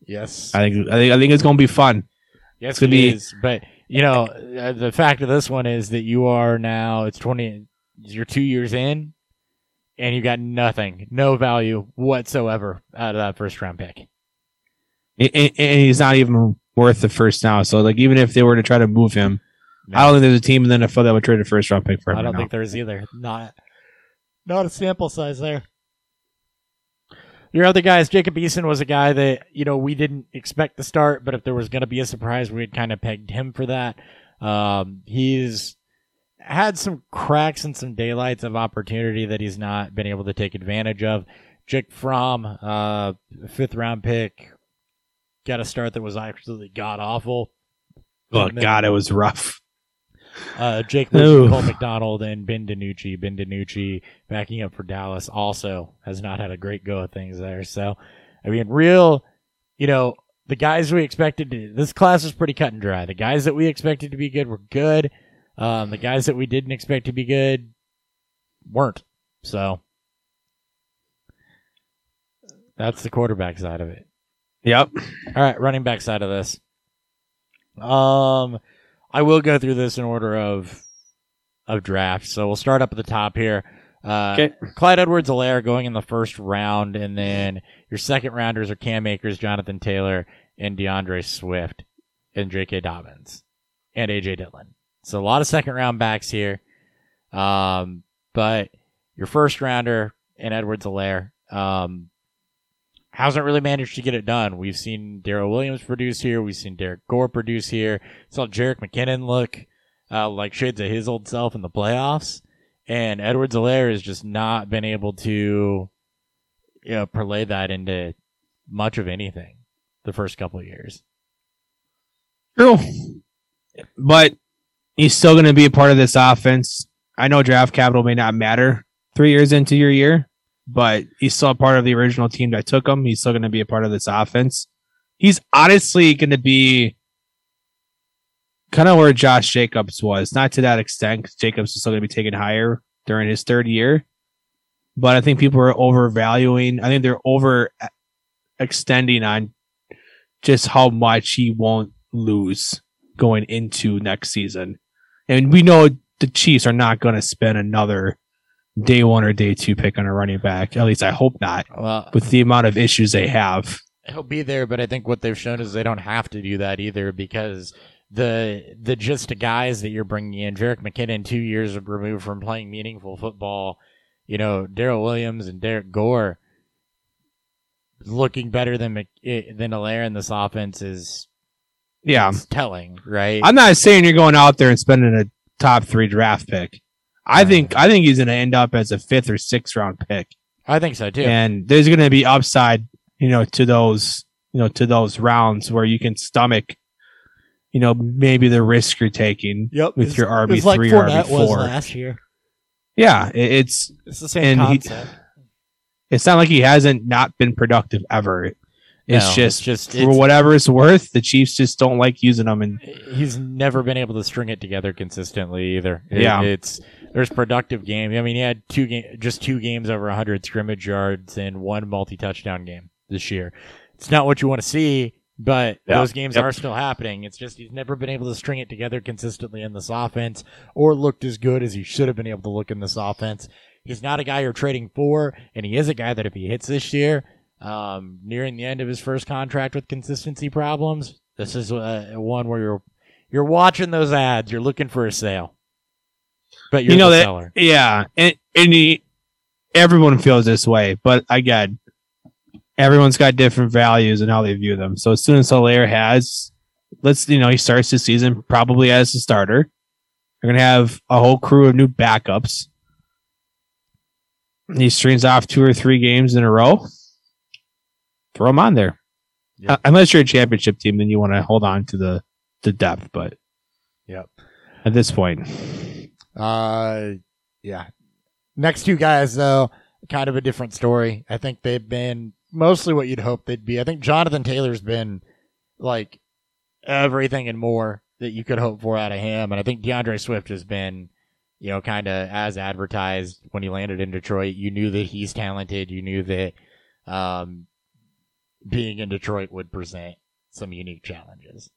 Yes, I think, I think, I think it's going to be fun. yes, could it be- is. But you know, uh, the fact of this one is that you are now it's twenty. You're two years in, and you got nothing, no value whatsoever out of that first round pick. And, and- and he's not even worth the first now. So, like, even if they were to try to move him, I don't think there's a team in the NFL that would trade a first round pick for him. I don't right think there's either. Not, not a sample size there. Your other guys, Jacob Eason was a guy that you know we didn't expect to start, but if there was going to be a surprise, we had kind of pegged him for that. Um, he's had some cracks and some daylights of opportunity that he's not been able to take advantage of. Jake Fromm, uh, fifth round pick, got a start that was absolutely god awful. Oh, then- God, it was rough. uh, Jake Ooh. Luton, Cole McDonald, and Ben DiNucci. Ben DiNucci backing up for Dallas also has not had a great go of things there. So, I mean, real, you know, the guys we expected to, this class was pretty cut and dry. The guys that we expected to be good were good. Um, the guys that we didn't expect to be good weren't. So, that's the quarterback side of it. Yep. All right, running back side of this. Um, I will go through this in order of of draft. So we'll start up at the top here. Uh, Okay. Clyde Edwards Helaire going in the first round, and then your second rounders are Cam Akers, Jonathan Taylor, and DeAndre Swift, and J.K. Dobbins, and A.J. Dillon. So a lot of second round backs here. Um, but your first rounder and Edwards Helaire, um, hasn't really managed to get it done. We've seen Darrel Williams produce here. We've seen Derrick Gore produce here. Saw Jerick McKinnon look uh, like shades of his old self in the playoffs. And Edwards Helaire has just not been able to, you know, parlay that into much of anything the first couple of years. True. But he's still going to be a part of this offense. I know draft capital may not matter three years into your year, but he's still a part of the original team that took him. He's still going to be a part of this offense. He's honestly going to be kind of where Josh Jacobs was, not to that extent, 'cause Jacobs is still going to be taken higher during his third year. But I think people are overvaluing. I think they're over extending on just how much he won't lose going into next season. And we know the Chiefs are not going to spend another day one or day two pick on a running back. At least I hope not, Well, with the amount of issues they have. he'll be there, but I think what they've shown is they don't have to do that either because the the just guys that you're bringing in, Jerick McKinnon, two years removed from playing meaningful football, you know, Darrel Williams and Derrick Gore looking better than eh, than Helaire in this offense is Yeah. it's telling, right? I'm not saying you're going out there and spending a top three draft pick. I uh, think I think he's going to end up as a fifth or sixth round pick, I think so too. and there's going to be upside, you know, to those, you know, to those rounds where you can stomach, you know, maybe the risk you're taking. Yep, with it's- your RB3 it's like or RB4. last year. Yeah, it- it's It's the same And he- concept. it's not like he hasn't not been productive ever. It's No, just, just for it's- whatever it's worth, the Chiefs just don't like using them. And he's never been able to string it together consistently either. It- Yeah. it's there's productive games. I mean, he had two game, just two games over 100 scrimmage yards and one multi-touchdown game this year. It's not what you want to see, but Yeah. those games Yep. are still happening. It's just he's never been able to string it together consistently in this offense or looked as good as he should have been able to look in this offense. he's not a guy you're trading for, and he is a guy that if he hits this year, um, nearing the end of his first contract with consistency problems, this is uh, one where you're you're watching those ads, you're looking for a sale, but you're You know that- seller. Yeah, and, and he, everyone feels this way, but again, everyone's got different values and how they view them. So as soon as Helaire has, let's you know, he starts the season probably as a starter. They're gonna have a whole crew of new backups. He streams off two or three games in a row. Throw him on there. Yeah. Uh, unless you're a championship team, then you want to hold on to the the depth. But Yep. at this point, Uh, yeah. Next two guys, though, kind of a different story. I think they've been mostly what you'd hope they'd be. I think Jonathan Taylor's been like everything and more that you could hope for out of him. And I think DeAndre Swift has been, you know, kind of as advertised when he landed in Detroit. You knew that he's talented. You knew that um, being in Detroit would present some unique challenges.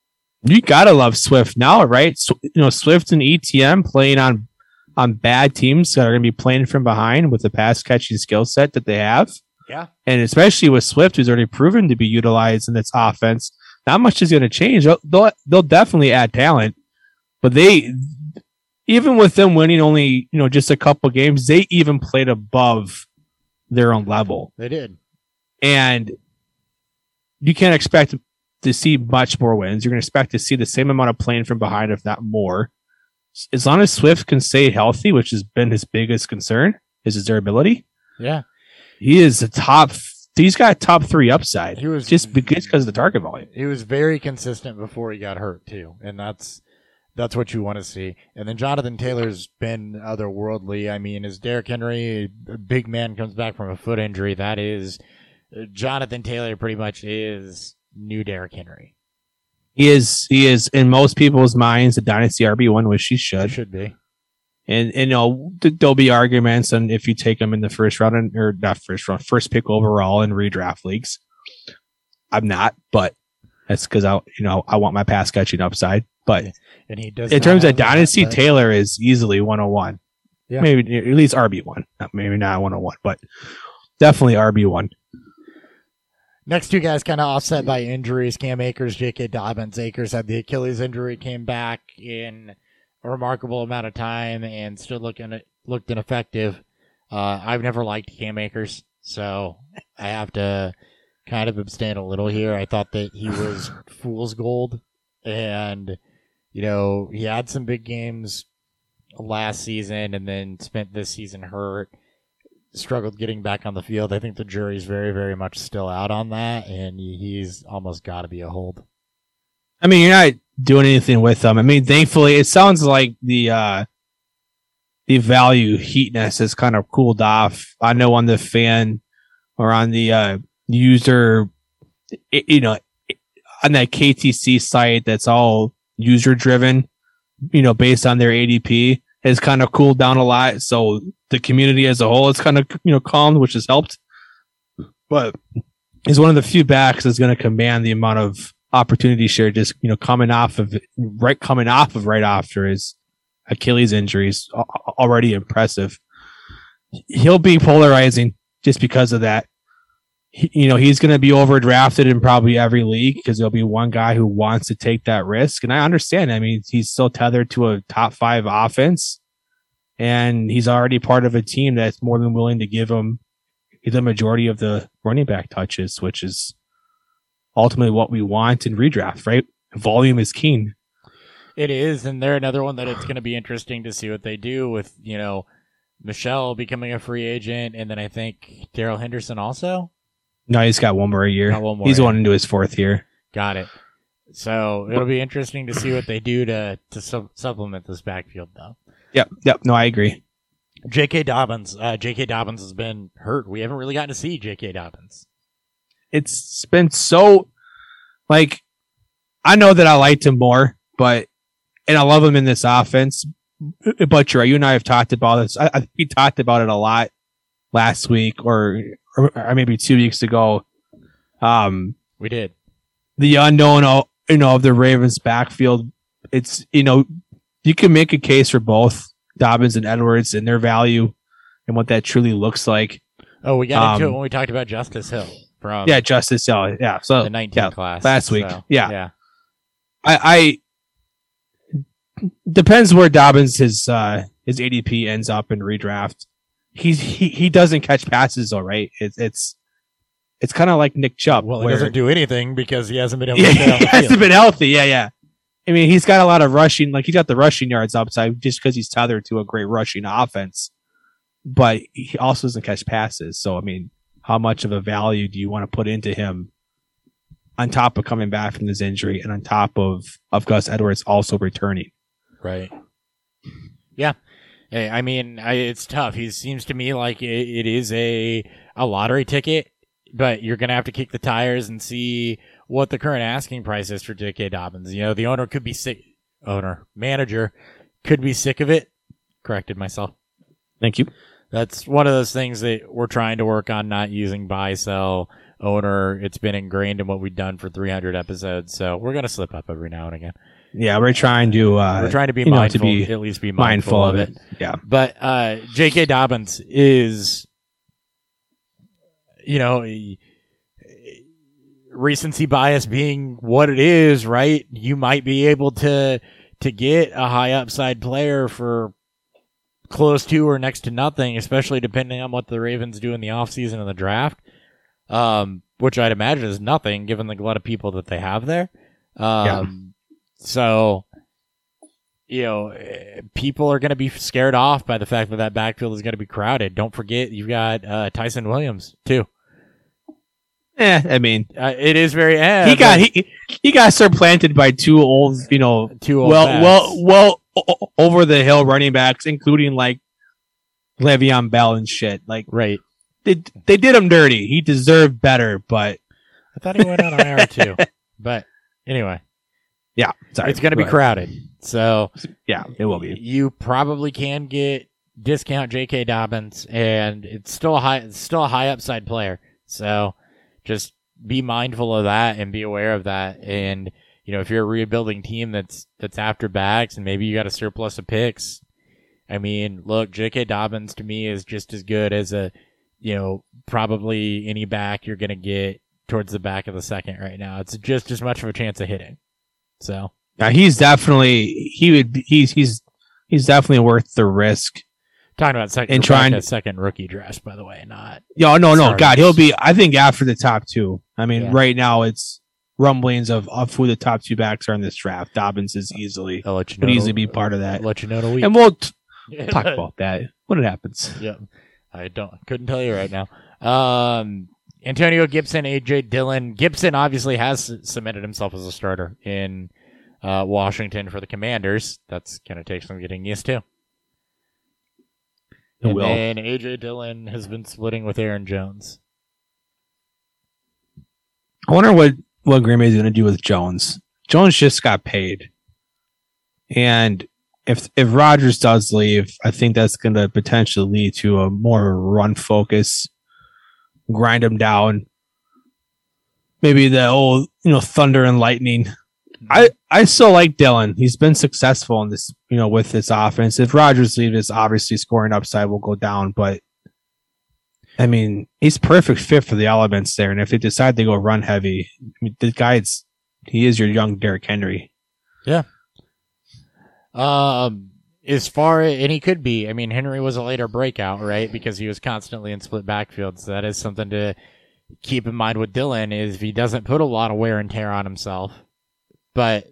you gotta love Swift now, right? Sw- you know, Swift and ETN playing on on bad teams that are going to be playing from behind with the pass catching skill set that they have, Yeah. and especially with Swift, who's already proven to be utilized in this offense. Not much is going to change. They'll, they'll they'll definitely add talent, but they even with them winning only you know just a couple games, they even played above their own level They did. and you can't expect to see much more wins. You're going to expect to see the same amount of playing from behind, if not more. As long as Swift can stay healthy, which has been his biggest concern, is his durability. Yeah. He is a top. He's got top three upside. He was just because because of the target volume. He was very consistent before he got hurt too, and that's that's what you want to see. And then Jonathan Taylor's been otherworldly. I mean, is Derrick Henry, a big man, comes back from a foot injury, that is Jonathan Taylor. Pretty much is new Derrick Henry. He is. He is in most people's minds a dynasty RB one, which he should. should be. And, and you know, there'll be arguments on if you take him in the first round or not first round, first pick overall in redraft leagues. I'm not, but that's because I, you know, I want my pass catching upside. But And he does. in terms of that, dynasty, but- Taylor is easily 101. Yeah. Maybe at least RB one, maybe not 101, but definitely RB one. Next two guys kind of offset by injuries. Cam Akers, J.K. Dobbins. Akers had the Achilles injury, came back in a remarkable amount of time, and still looking looked ineffective. Uh, I've never liked Cam Akers, so I have to kind of abstain a little here. I thought that he was fool's gold, and you know he had some big games last season, and then spent this season hurt struggled getting back on the field. I think the jury's very, very much still out on that, and he's almost got to be a hold. I mean, you're not doing anything with them. I mean, thankfully, it sounds like the uh the value heatness has kind of cooled off. I know on the fan or on the uh user, it, you know, on that KTC site that's all user driven, you know, based on their ADP, has kind of cooled down a lot. So the community as a whole is kind of you know calmed, which has helped. But is one of the few backs that's going to command the amount of opportunity share just you know coming off of right coming off of right after his Achilles injuries already impressive. He'll be polarizing just because of that. You know he's going to be overdrafted in probably every league because there'll be one guy who wants to take that risk, and I understand. I mean he's still tethered to a top five offense, and he's already part of a team that's more than willing to give him the majority of the running back touches, which is ultimately what we want in redraft, right? Volume is king. It is, and they're another one that it's going to be interesting to see what they do with you know Michel becoming a free agent, and then I think Darrell Henderson also No, he's got one more year. Got one more he's year. going into his fourth year. got it. So it'll be interesting to see what they do to to su- supplement this backfield, though. Yep, yep. No, I agree. J.K. Dobbins, uh, J.K. Dobbins has been hurt. We haven't really gotten to see J.K. Dobbins. It's been so like I know that I liked him more, but and I love him in this offense. But you're right. You and I have talked about this. I, I think we talked about it a lot last week or, or or maybe two weeks ago. Um, We did. the unknown, you know, of the Ravens backfield. It's, you know, you can make a case for both Dobbins and Edwards and their value and what that truly looks like. Oh, we got into Um, it when we talked about Justice Hill from yeah, Justice Hill. Yeah, so the 19 yeah, class last week. so, Yeah. yeah. I, I depends where Dobbins his uh his ADP ends up in redraft. He's he he doesn't catch passes though, right? It's it's it's kind of like Nick Chubb. Well, he where- doesn't do anything because he hasn't been able yeah, to he hasn't been healthy. Yeah, yeah. I mean, he's got a lot of rushing. Like he's got the rushing yards upside just because he's tethered to a great rushing offense. But he also doesn't catch passes. So I mean, how much of a value do you want to put into him? On top of coming back from this injury, and on top of of Gus Edwards also returning. Right. Yeah. Hey, I mean, I, it's tough. He seems to me like it, it is a a lottery ticket, but you're gonna have to kick the tires and see what the current asking price is for J.K. Dobbins. You know, the owner could be sick. Owner, manager, could be sick of it. Corrected myself. Thank you. That's one of those things that we're trying to work on. Not using buy sell owner. It's been ingrained in what we've done for 300 episodes, so we're gonna slip up every now and again. Yeah, we're trying to uh, we're trying to be you know, mindful, to be at least be mindful, mindful of it. Yeah. But uh, J.K. Dobbins is, you know, recency bias being what it is, right? You might be able to to get a high upside player for close to or next to nothing, especially depending on what the Ravens do in the offseason and the draft. Um, which I'd imagine is nothing given the glut of people that they have there. Um, so you know, eh, people are going to be scared off by the fact that that backfield is going to be crowded. Don't forget, you've got uh, Ty'Son Williams too. Eh, I mean, Uh, it is very. Eh, he got he he got supplanted by two old, you know, two old well, bats. well, well, o- over the hill running backs, including like Le'Veon Bell and shit. Like right. they they did him dirty. He deserved better, but I thought he went on IR too, but anyway, yeah, sorry, it's going to be Go crowded. So Yeah, it will be. you probably can get discount J.K. Dobbins, and it's still a high, it's still a high upside player. So just be mindful of that and be aware of that. And you know, if you're a rebuilding team that's that's after backs, and maybe you got a surplus of picks, I mean, look, J.K. Dobbins to me is just as good as a, you know, probably any back you're gonna get towards the back of the second right now. It's just as much of a chance of hitting. So. Yeah, he's definitely he would be- he's he's he's definitely worth the risk. Talking about second, And trying to- second rookie draft, by the way, not Yo, no, no, Sorry. God, he'll be. I think after the top two. I mean, Yeah. right now it's rumblings of of who the top two backs are in this draft. Dobbins is easily I'll let you know. easily be part of that. I'll let you know in a week. and we'll t- talk about that when it happens. yeah, I don't couldn't tell you right now. Um, Antonio Gibson, AJ Dillon. Gibson obviously has submitted himself as a starter in uh, Washington for the Commanders. That's gonna take some getting used to. It and will. then AJ Dillon has been splitting with Aaron Jones. I wonder what what Green Bay is going to do with Jones. Jones just got paid, and if if Rodgers does leave, I think that's going to potentially lead to a more run focus, grind him down. Maybe the old you know thunder and lightning. I I still like Dillon. He's been successful in this you know with this offense. If Rodgers leaves, obviously scoring upside will go down, but. I mean, he's perfect fit for the elements there. And if they decide to go run heavy, I mean, the guy's he is your young Derrick Henry. Yeah. Um, as far and he could be. I mean, Henry was a later breakout, right? Because he was constantly in split backfields. So that is something to keep in mind with Dillon. Is if he doesn't put a lot of wear and tear on himself, but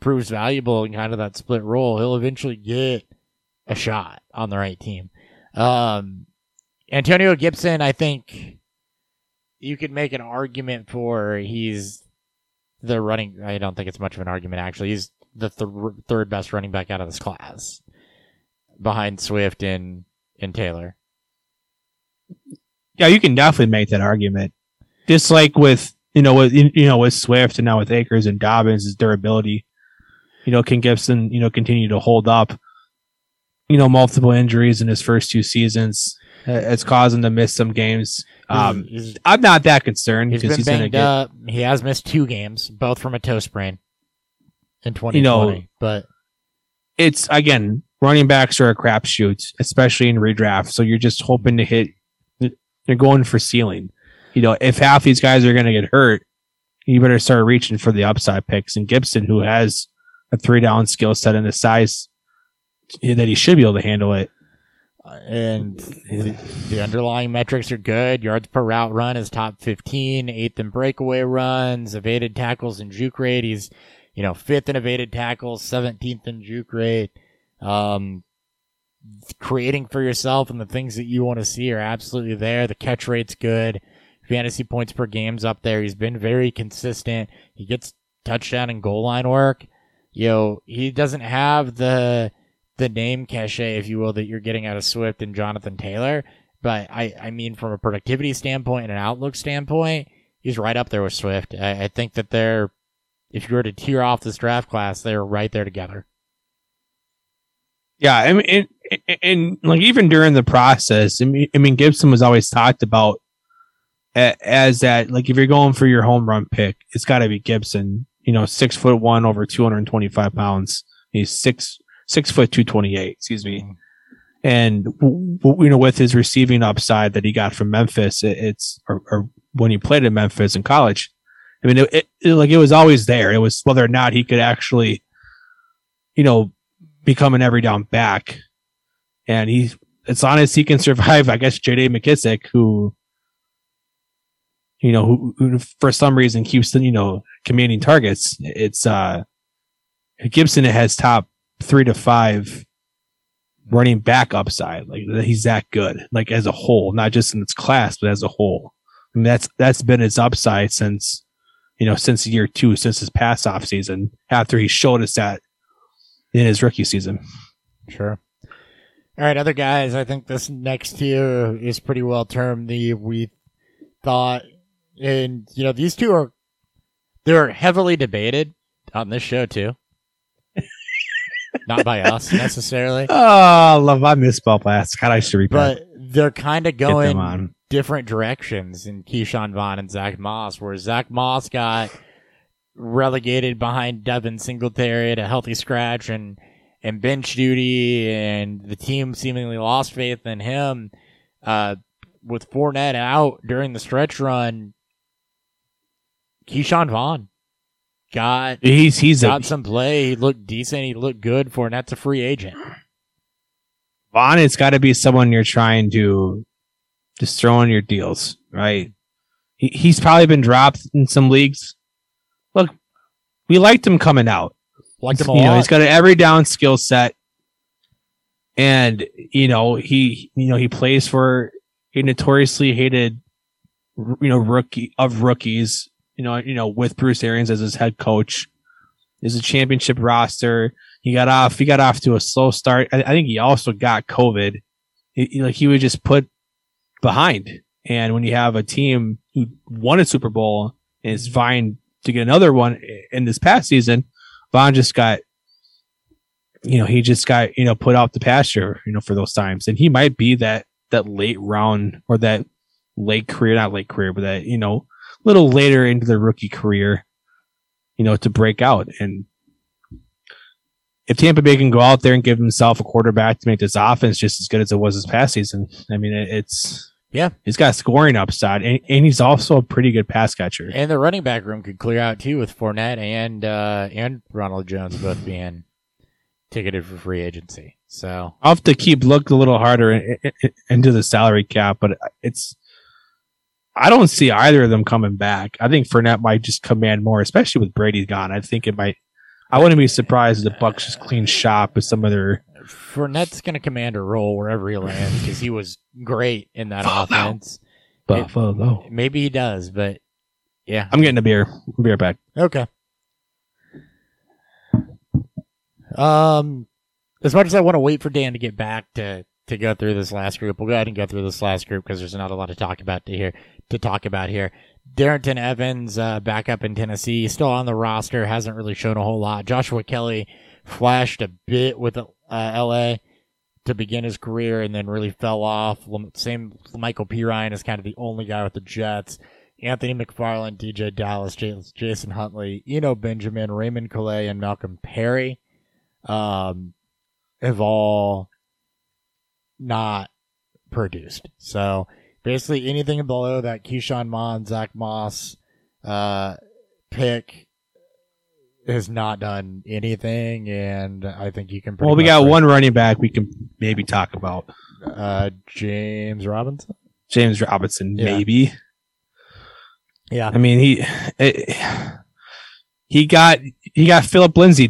proves valuable in kind of that split role, he'll eventually get a shot on the right team. Um, Antonio Gibson, I think you could make an argument for he's the running. I don't think it's much of an argument actually. He's the th- third best running back out of this class, behind Swift and and Taylor. Yeah, you can definitely make that argument. Just like with you know with you know with Swift and now with Akers and Dobbins, his durability. You know, can Gibson you know continue to hold up? You know, multiple injuries in his first two seasons. Uh, It's caused him to miss some games. Um, he's, I'm not that concerned he's because been he's to banged get. up. He has missed two games, both from a toe sprain in 2020. You know, but It's again running backs are a crapshoot, especially in redraft. So you're just hoping to hit. You're going for ceiling. You know, if half these guys are going to get hurt, you better start reaching for the upside picks. And Gibson, who has a three down skill set and a size that he should be able to handle it. Uh, and the, the underlying metrics are good. Yards per route run is top 15, eighth in breakaway runs, evaded tackles and juke rate. He's, you know, fifth in evaded tackles, 17th in juke rate. Um, creating for yourself and the things that you want to see are absolutely there. The catch rate's good. Fantasy points per game's up there. He's been very consistent. He gets touchdown and goal line work. You know, he doesn't have the, the name cachet, if you will, that you're getting out of Swift and Jonathan Taylor. But I, I mean, from a productivity standpoint and an outlook standpoint, he's right up there with Swift. I, I think that they're, if you were to tear off this draft class, they're right there together. Yeah, I mean, and, and, and like even during the process, I mean, I mean, Gibson was always talked about as that like if you're going for your home run pick, it's got to be Gibson. You know, six foot one, over two hundred and twenty five pounds. He's six six foot two twenty eight. Excuse me. Mm-hmm. And w- w- you know, with his receiving upside that he got from Memphis, it's or, or when he played in Memphis in college. I mean, it, it, it- like it was always there. It was whether or not he could actually, you know, become an every down back. And he, it's honest, he can survive, I guess, JD McKissic, who, you know, who, who for some reason keeps, you know, commanding targets. It's, uh, Gibson has top three to five running back upside. Like he's that good, like as a whole, not just in its class, but as a whole. I mean, that's, that's been his upside since, you know, since year two, since his pass off season, after he showed us that in his rookie season. Sure. All right, other guys, I think this next year is pretty well termed. The we thought, and you know, these two are they're heavily debated on this show too. Not by us necessarily, Oh, love I misspelled last. God, I should repeat. but they're kind of going on. Different directions in Ke'Shawn Vaughn and Zach Moss, where Zach Moss got relegated behind Devin Singletary at a healthy scratch and and bench duty, and the team seemingly lost faith in him. Uh, with Fournette out during the stretch run, Ke'Shawn Vaughn got He's he's a got some play. He looked decent. He looked good. Fournette's a free agent. Vaughn. It's got to be someone you're trying to just throw in your deals, right? He, he's probably been dropped in some leagues. Look, we liked him coming out. Liked him a you know, he's got an every down skill set, and you know he you know he plays for a notoriously hated you know rookie of rookies. You know, you know with Bruce Arians as his head coach, is a championship roster. He got off. He got off to a slow start. I, I think he also got COVID. He, he- like he was just put behind. And when you have a team who won a Super Bowl and is vying to get another one in this past season, Vaughn just got, you know, he just got, you know, put out the pasture, you know, for those times. And he might be that, that late round or that late career, not late career, but that, you know, little later into the rookie career, you know, to break out. And if Tampa Bay can go out there and give himself a quarterback to make this offense just as good as it was this past season, I mean, it, it's, Yeah. he's got scoring upside and, and he's also a pretty good pass catcher. And the running back room could clear out too with Fournette and uh, and Ronald Jones both being ticketed for free agency. So I'll have to keep look a little harder into the salary cap, but it's I don't see either of them coming back. I think Fournette might just command more, especially with Brady gone. I think it might. I wouldn't be surprised if the Bucs just clean shop with some of their. Fournette's going to command a role wherever he lands because he was great in that Follow. offense. Buffalo. Maybe he does, but yeah. I'm getting a beer. I'll be right back. Okay. Um, as much as I want to wait for Dan to get back to to go through this last group, we'll go ahead and go through this last group because there's not a lot to talk about to here to talk about here. Darrynton Evans, uh, back up in Tennessee, still on the roster, hasn't really shown a whole lot. Joshua Kelley flashed a bit with uh, LA to begin his career and then really fell off. Same Michael P. Ryan is kind of the only guy with the Jets. Anthony McFarland, DeeJay Dallas, Jason Huntley, Eno Benjamin, Raymond Calais, and Malcolm Perry. Um, have all not produced. So basically anything below that Ke'Shawn Vaughn, Zach Moss, uh, pick has not done anything, and I think you can. Well, we got one running back we can maybe talk about. uh, James Robinson. James Robinson, Yeah. maybe. Yeah, I mean, he it, he got he got Phillip Lindsay.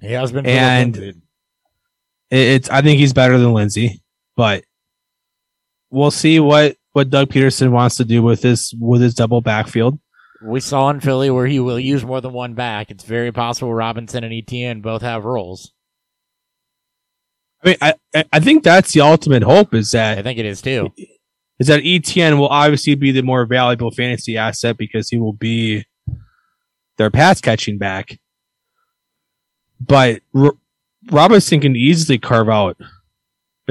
he has been. And- Phillip Lindsay. It's I think he's better than Lindsay, but we'll see what what Doug Pederson wants to do with this with his double backfield. we saw in Philly where he will use more than one back. It's very possible Robinson and ETN both have roles. I mean, I I- think that's the ultimate hope is that I think it is too. is that ETN will obviously be the more valuable fantasy asset because he will be their pass catching back. But R- Robinson can easily carve out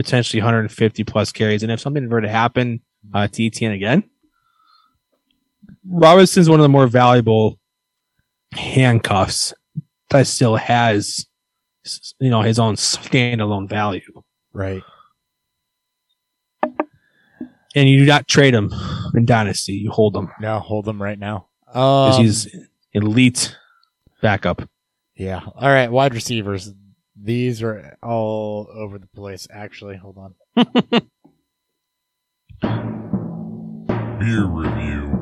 potentially 150 plus carries, and if something were to happen uh, to ETN again, Robinson's one of the more valuable handcuffs that still has, you know, his own standalone value. Right. And you do not trade him in Dynasty; you hold him. No, hold them right now. because Um, he's elite backup. yeah. All right, wide receivers. These are all over the place. Actually, hold on. Beer review.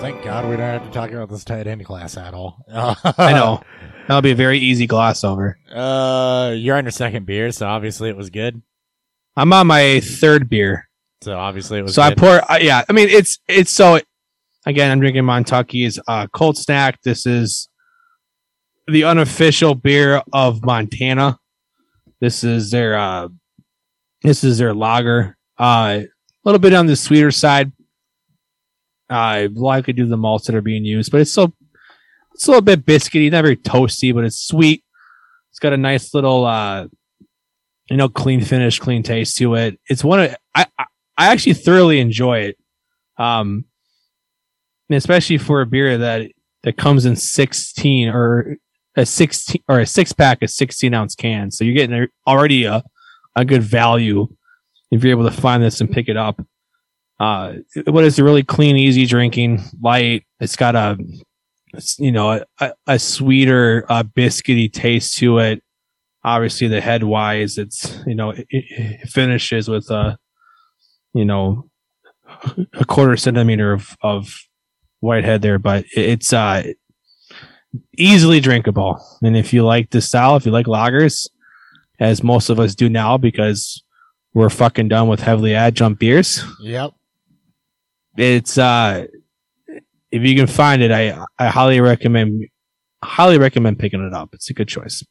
Thank God we don't have to talk about this tight end class at all. I know that'll be a very easy gloss over. Uh, you're on your second beer, so obviously it was good. I'm on my third beer, So obviously it was. so I pour. Uh, yeah, I mean it's it's so. Again, I'm drinking Montucky's uh, Cold Snack. This is the unofficial beer of Montana. This is their uh, this is their lager. Uh, a little bit on the sweeter side. I likely do the malts that are being used, but it's still it's a little bit biscuity, not very toasty, but it's sweet. It's got a nice little uh, you know, clean finish, clean taste to it. It's one of I I, actually thoroughly enjoy it. Um, especially for a beer that that comes in sixteen or a sixteen or a six pack of sixteen ounce cans, so you're getting already a a good value if you're able to find this and pick it up. Uh, what is a really clean, easy drinking, light. It's got a, you know, a, a sweeter, uh, biscuity taste to it. Obviously, the head wise, it's you know, it, it finishes with a, you know, a quarter centimeter of of white head there, but it's uh easily drinkable. And if you like this style, if you like lagers, as most of us do now, because we're fucking done with heavily adjunct beers Yep. it's uh if you can find it i i highly recommend highly recommend picking it up it's a good choice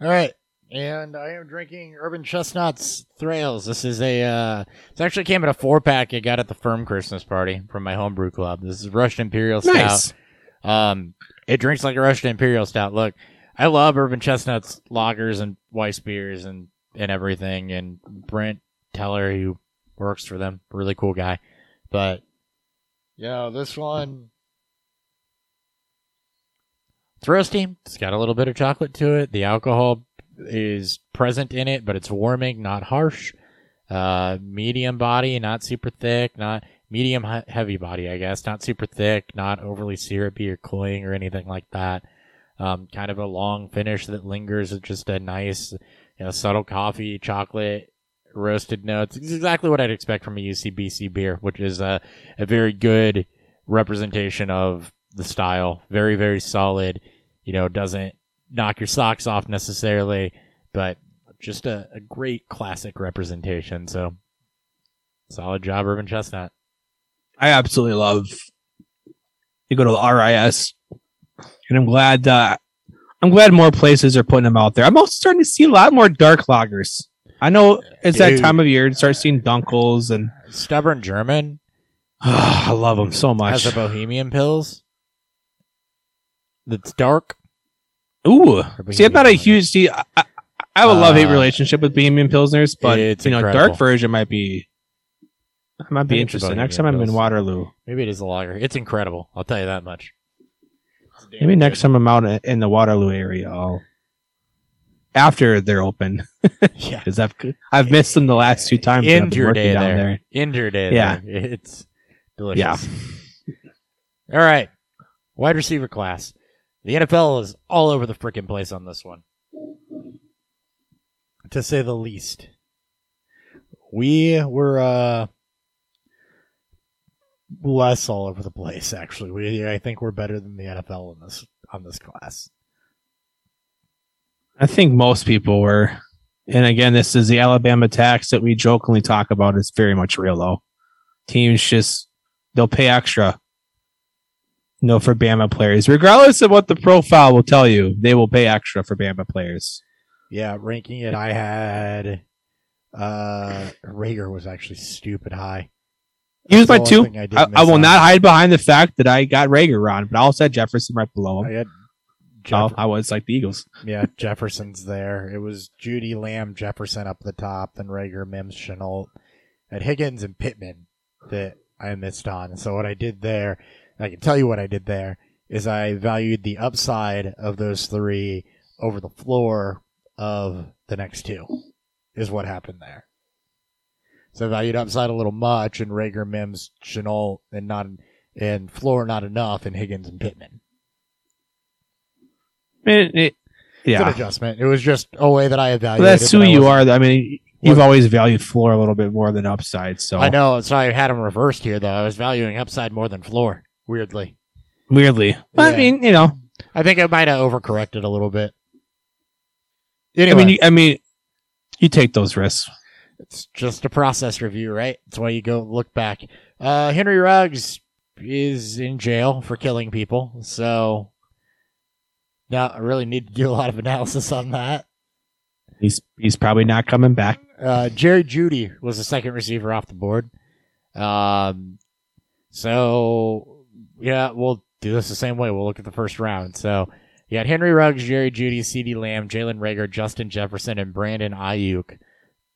All right. And I am drinking Urban Chestnuts Thrails. This is a, uh, it actually came in a four pack I got at the firm Christmas party from my homebrew club. This is Russian Imperial Stout. nice Um, it drinks like a Russian Imperial Stout. Look, I love Urban Chestnuts lagers and Weiss beers and, and everything. And Brent Teller, who works for them, really cool guy. But, yeah, this one, it's roasty. It's got a little bit of chocolate to it. The alcohol is present in it, but it's warming, not harsh. Uh, medium body, not super thick, not medium he- heavy body, I guess. Not super thick, not overly syrupy or cloying or anything like that. Um, kind of a long finish that lingers just a nice, you know, subtle coffee, chocolate, roasted notes. It's exactly what I'd expect from a UCBC beer, which is a, a very good representation of the style. Very, very solid. You know, doesn't knock your socks off necessarily, but just a, a great classic representation. So solid job, Urban Chestnut. i absolutely love you go to the ris and i'm glad uh i'm glad more places are putting them out there i'm also starting to see a lot more dark lagers i know it's that time of year to start seeing dunkels and Stubborn German i love them so much has a Bohemian Pills that's dark. Ooh, see, I'm not a huge. See, I, I, I have a love hate Uh, relationship with Bohemian Pilsners, but it's you know, incredible. dark version might be. I might be interested. Next time I'm in Waterloo, Maybe it is a lager. It's incredible. I'll tell you that much. Maybe next good. time I'm out in the Waterloo area, I'll after they're open yeah. because I've I've missed them the last two times. End your day down there. there. End your day. Yeah. there. It's delicious. Yeah. All right. Wide receiver class. The NFL is all over the freaking place on this one. To say the least. We were uh less all over the place actually. We I think we're better than the NFL in this on this class. I think most people were. And again, this is the Alabama tax that we jokingly talk about. It's very much real though. Teams just they'll pay extra. No, for Bama players, regardless of what the profile will tell you, they will pay extra for Bama players. Yeah, ranking it I had uh Reagor was actually stupid high. He was my two. I, I, I will on. not hide behind the fact that I got Reagor on, but I also had Jefferson right below I him. had So I was like the Eagles. yeah, Jefferson's there. It was Jeudy Lamb, Jefferson up the top, then Reagor, Mims, Shenault, and Higgins and Pittman that I missed on. So what I did there, I can tell you what I did there, is I valued the upside of those three over the floor of the next two. Is what happened there. So I valued upside a little much, and Reagor, Mims, Shenault, and not and floor not enough, and Higgins and Pittman. It- it- It's an yeah, adjustment. It was just a way that I evaluated. that's who you are. I mean, you've always valued floor a little bit more than upside. So I know. So I had them reversed here, though. I was valuing upside more than floor. Weirdly, weirdly, I Yeah. mean, you know, I think I might have overcorrected a little bit. I mean, you, I mean, you take those risks. it's just a process review, right? That's why you go look back. Uh, Henry Ruggs is in jail for killing people, so now I really need to do a lot of analysis on that. He's he's probably not coming back. Uh, Jerry Jeudy was the second receiver off the board. Um, so yeah, we'll do this the same way. We'll look at the first round. So you got Henry Ruggs, Jerry Jeudy, CeeDee Lamb, Jalen Reagor, Justin Jefferson, and Brandon Aiyuk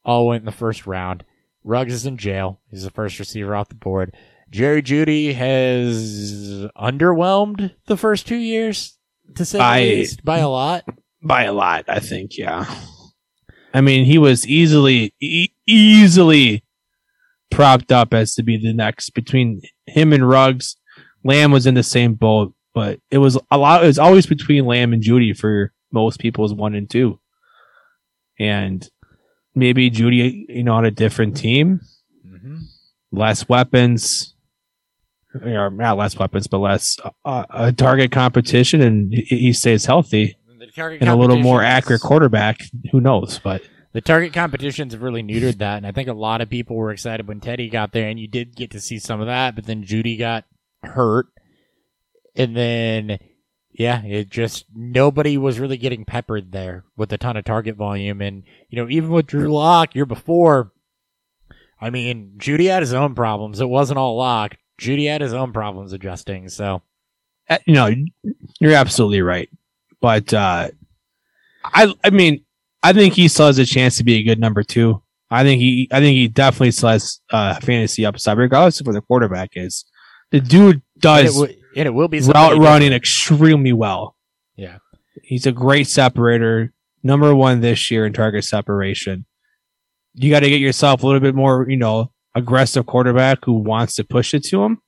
all went in the first round. Ruggs is in jail. He's the first receiver off the board. Jerry Jeudy has underwhelmed the first two years, to say By- the least, by a lot. by a lot. I think, yeah. I mean, he was easily e- easily propped up as to be the next between him and Ruggs. Lamb was in the same boat, but it was a lot. It was always between Lamb and Jeudy for most people as one and two, and maybe Jeudy, you know, on a different team, Mm-hmm. less weapons. Or not less weapons, but less uh, a target competition, and he he stays healthy and a little more accurate quarterback. Who knows? But The target competitions have really neutered that, and I think a lot of people were excited when Teddy got there, and you did get to see some of that. But then Jeudy got hurt, and then yeah, it just nobody was really getting peppered there with a ton of target volume, and you know even with Drew Lock year before, I mean Jeudy had his own problems. It wasn't all Lock. Jeudy had his own problems adjusting. So uh, you know, you're absolutely right. But uh, I, I mean, I think he still has a chance to be a good number two. I think he, I think he definitely still has uh, fantasy upside, regardless of where the quarterback is. The dude and it, does w- and it will be route running different. extremely well. Yeah. He's a great separator, number one this year in target separation. You got to get yourself a little bit more, you know, aggressive quarterback who wants to push it to him.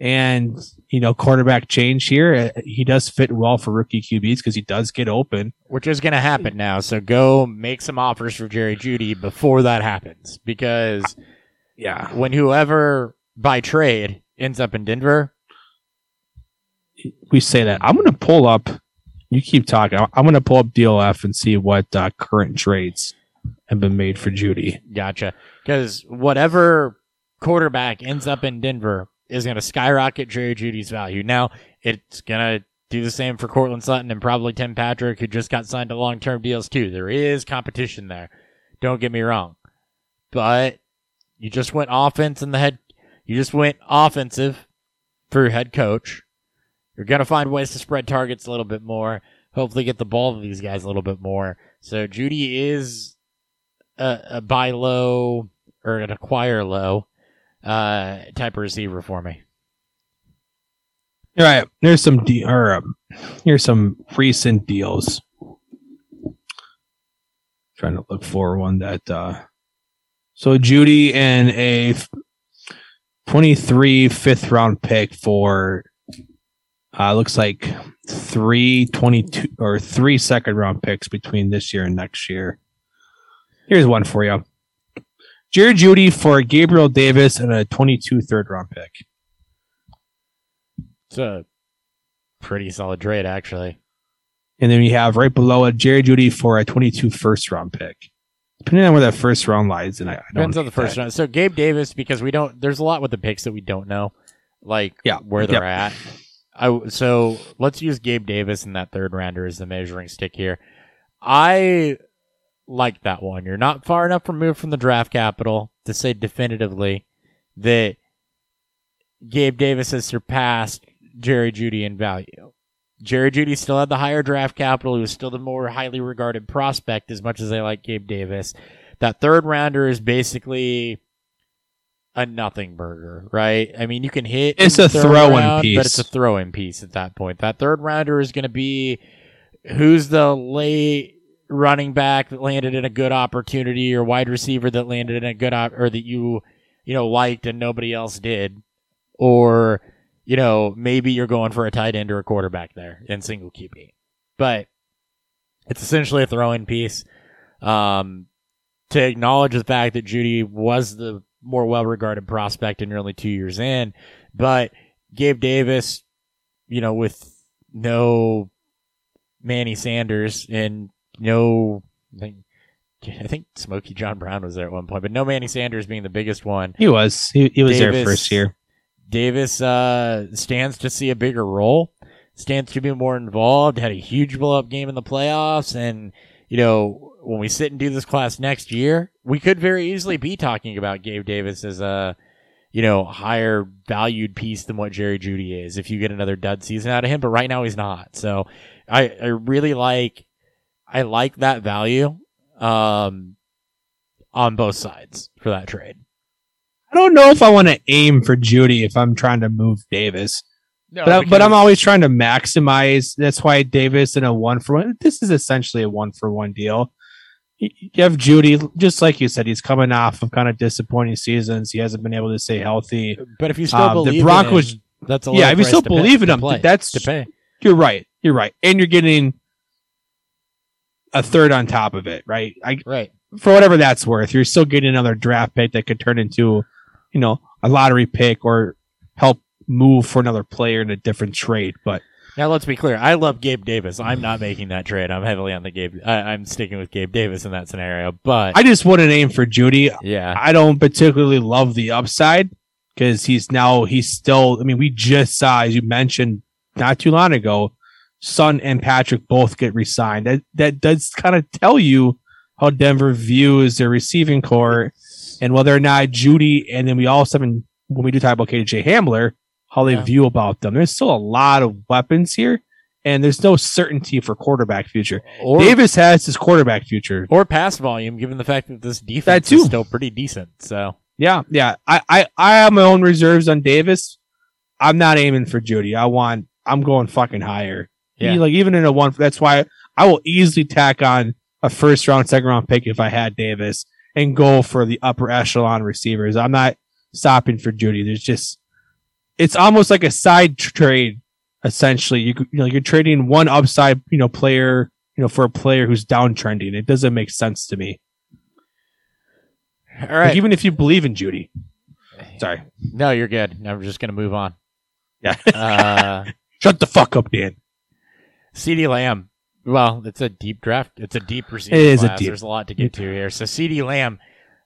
And, you know, quarterback change here. uh, He does fit well for rookie QBs because he does get open. which is going to happen now. So go make some offers for Jerry Jeudy before that happens, because Yeah. when whoever by trade ends up in Denver, We say that. I'm going to pull up, you keep talking. I'm going to pull up DLF and see what uh, current trades have been made for Jeudy. gotcha. Because whatever quarterback ends up in Denver is going to skyrocket Jerry Jeudy's value. Now it's going to do the same for Courtland Sutton and probably Tim Patrick, who just got signed to long term deals too. There is competition there. Don't get me wrong, but you just went offense in the head. You just went offensive for your head coach. You're gonna find ways to spread targets a little bit more. Hopefully, get the ball to these guys a little bit more. So Jeudy is a, a buy low or an acquire low uh, type of receiver for me. All right. There's some de- or um, here's some recent deals. Trying to look for one that uh so Jeudy and a 23 fifth round pick for uh looks like three 22 or three second round picks between this year and next year. Here's one for you. Jerry Jeudy for Gabriel Davis and a 22 third round pick. It's a pretty solid trade, actually. And then we have right below it Jerry Jeudy for a 22 first round pick. Depending on where that first round lies, and I, I don't Depends on the first that. round. So Gabe Davis, because we don't, there's a lot with the picks that we don't know, like Yeah. where they're at. I so let's use Gabe Davis in that third rounder as the measuring stick here. I like that one. You're not far enough removed from the draft capital to say definitively that Gabe Davis has surpassed Jerry Jeudy in value. Jerry Jeudy still had the higher draft capital. He was still the more highly regarded prospect, as much as I like Gabe Davis. That third rounder is basically a nothing burger, right? I mean, you can hit. It's a the third throw-in round, piece. but it's a throw-in piece at that point. That third rounder is going to be who's the late running back that landed in a good opportunity, or wide receiver that landed in a good op- or that you you know liked and nobody else did, or you know maybe you're going for a tight end or a quarterback there in single QB, but it's essentially a throw-in piece. Um, to acknowledge the fact that Jeudy was the more well-regarded prospect and you're only two years in, but Gabe Davis, you know, with no Manny Sanders and no, I think, I think Smokey John Brown was there at one point, but no Manny Sanders being the biggest one. He was. He, he was there first year. Davis uh, stands to see a bigger role, stands to be more involved. Had a huge blow up game in the playoffs, and you know when we sit and do this class next year, we could very easily be talking about Gabe Davis as a you know higher valued piece than what Jerry Jeudy is if you get another dud season out of him. But right now he's not. So I I really like I like that value um on both sides for that trade. I don't know if I want to aim for Jeudy if I'm trying to move Davis, No, but, I, but I'm always trying to maximize. That's why Davis in a one for one. This is essentially a one for one deal. You you have Jeudy, just like you said, he's coming off of kind of disappointing seasons. He hasn't been able to stay healthy. But if you still Um, the believe Broncos- in him, that's a Yeah, if you still to pay- believe in him, play- that's to pay. You're right. You're right, and you're getting a third on top of it, right? I Right. for whatever that's worth, you're still getting another draft pick that could turn into, you know, a lottery pick or help move for another player in a different trade. But Now let's be clear. I love Gabe Davis. I'm not making that trade. I'm heavily on the Gabe. I, I'm sticking with Gabe Davis in that scenario. But I just wouldn't aim for Jeudy. yeah, I don't particularly love the upside because he's now he's still. I mean, we just saw, as you mentioned not too long ago, Son and Patrick both get re-signed. That that does kind of tell you how Denver views their receiving corps and whether or not Jeudy and then we also have in, when we do talk about KJ Hamler, how they Yeah. view about them. There's still a lot of weapons here, and there's no certainty for quarterback future. or Davis has his quarterback future. or pass volume, given the fact that this defense That is still pretty decent. So Yeah, yeah. I, I, I have my own reserves on Davis. I'm not aiming for Jeudy. I want. I'm going fucking higher. He- Yeah. like even in a one. That's why I will easily tack on a first round, second round pick if I had Davis and go for the upper echelon receivers. I'm not stopping for Jeudy. There's just. It's almost like a side trade. Essentially, you, you know you're trading one upside you know player you know for a player who's downtrending. It doesn't make sense to me. All right. Like, even if you believe in Jeudy. Sorry. no, you're good. No, we're just gonna move on. Yeah. Uh, Shut the fuck up, Dan. CeeDee Lamb. Well, it's a deep draft. It's a deep receiver It is a class. deep- There's a lot to get to here. So CeeDee Lamb,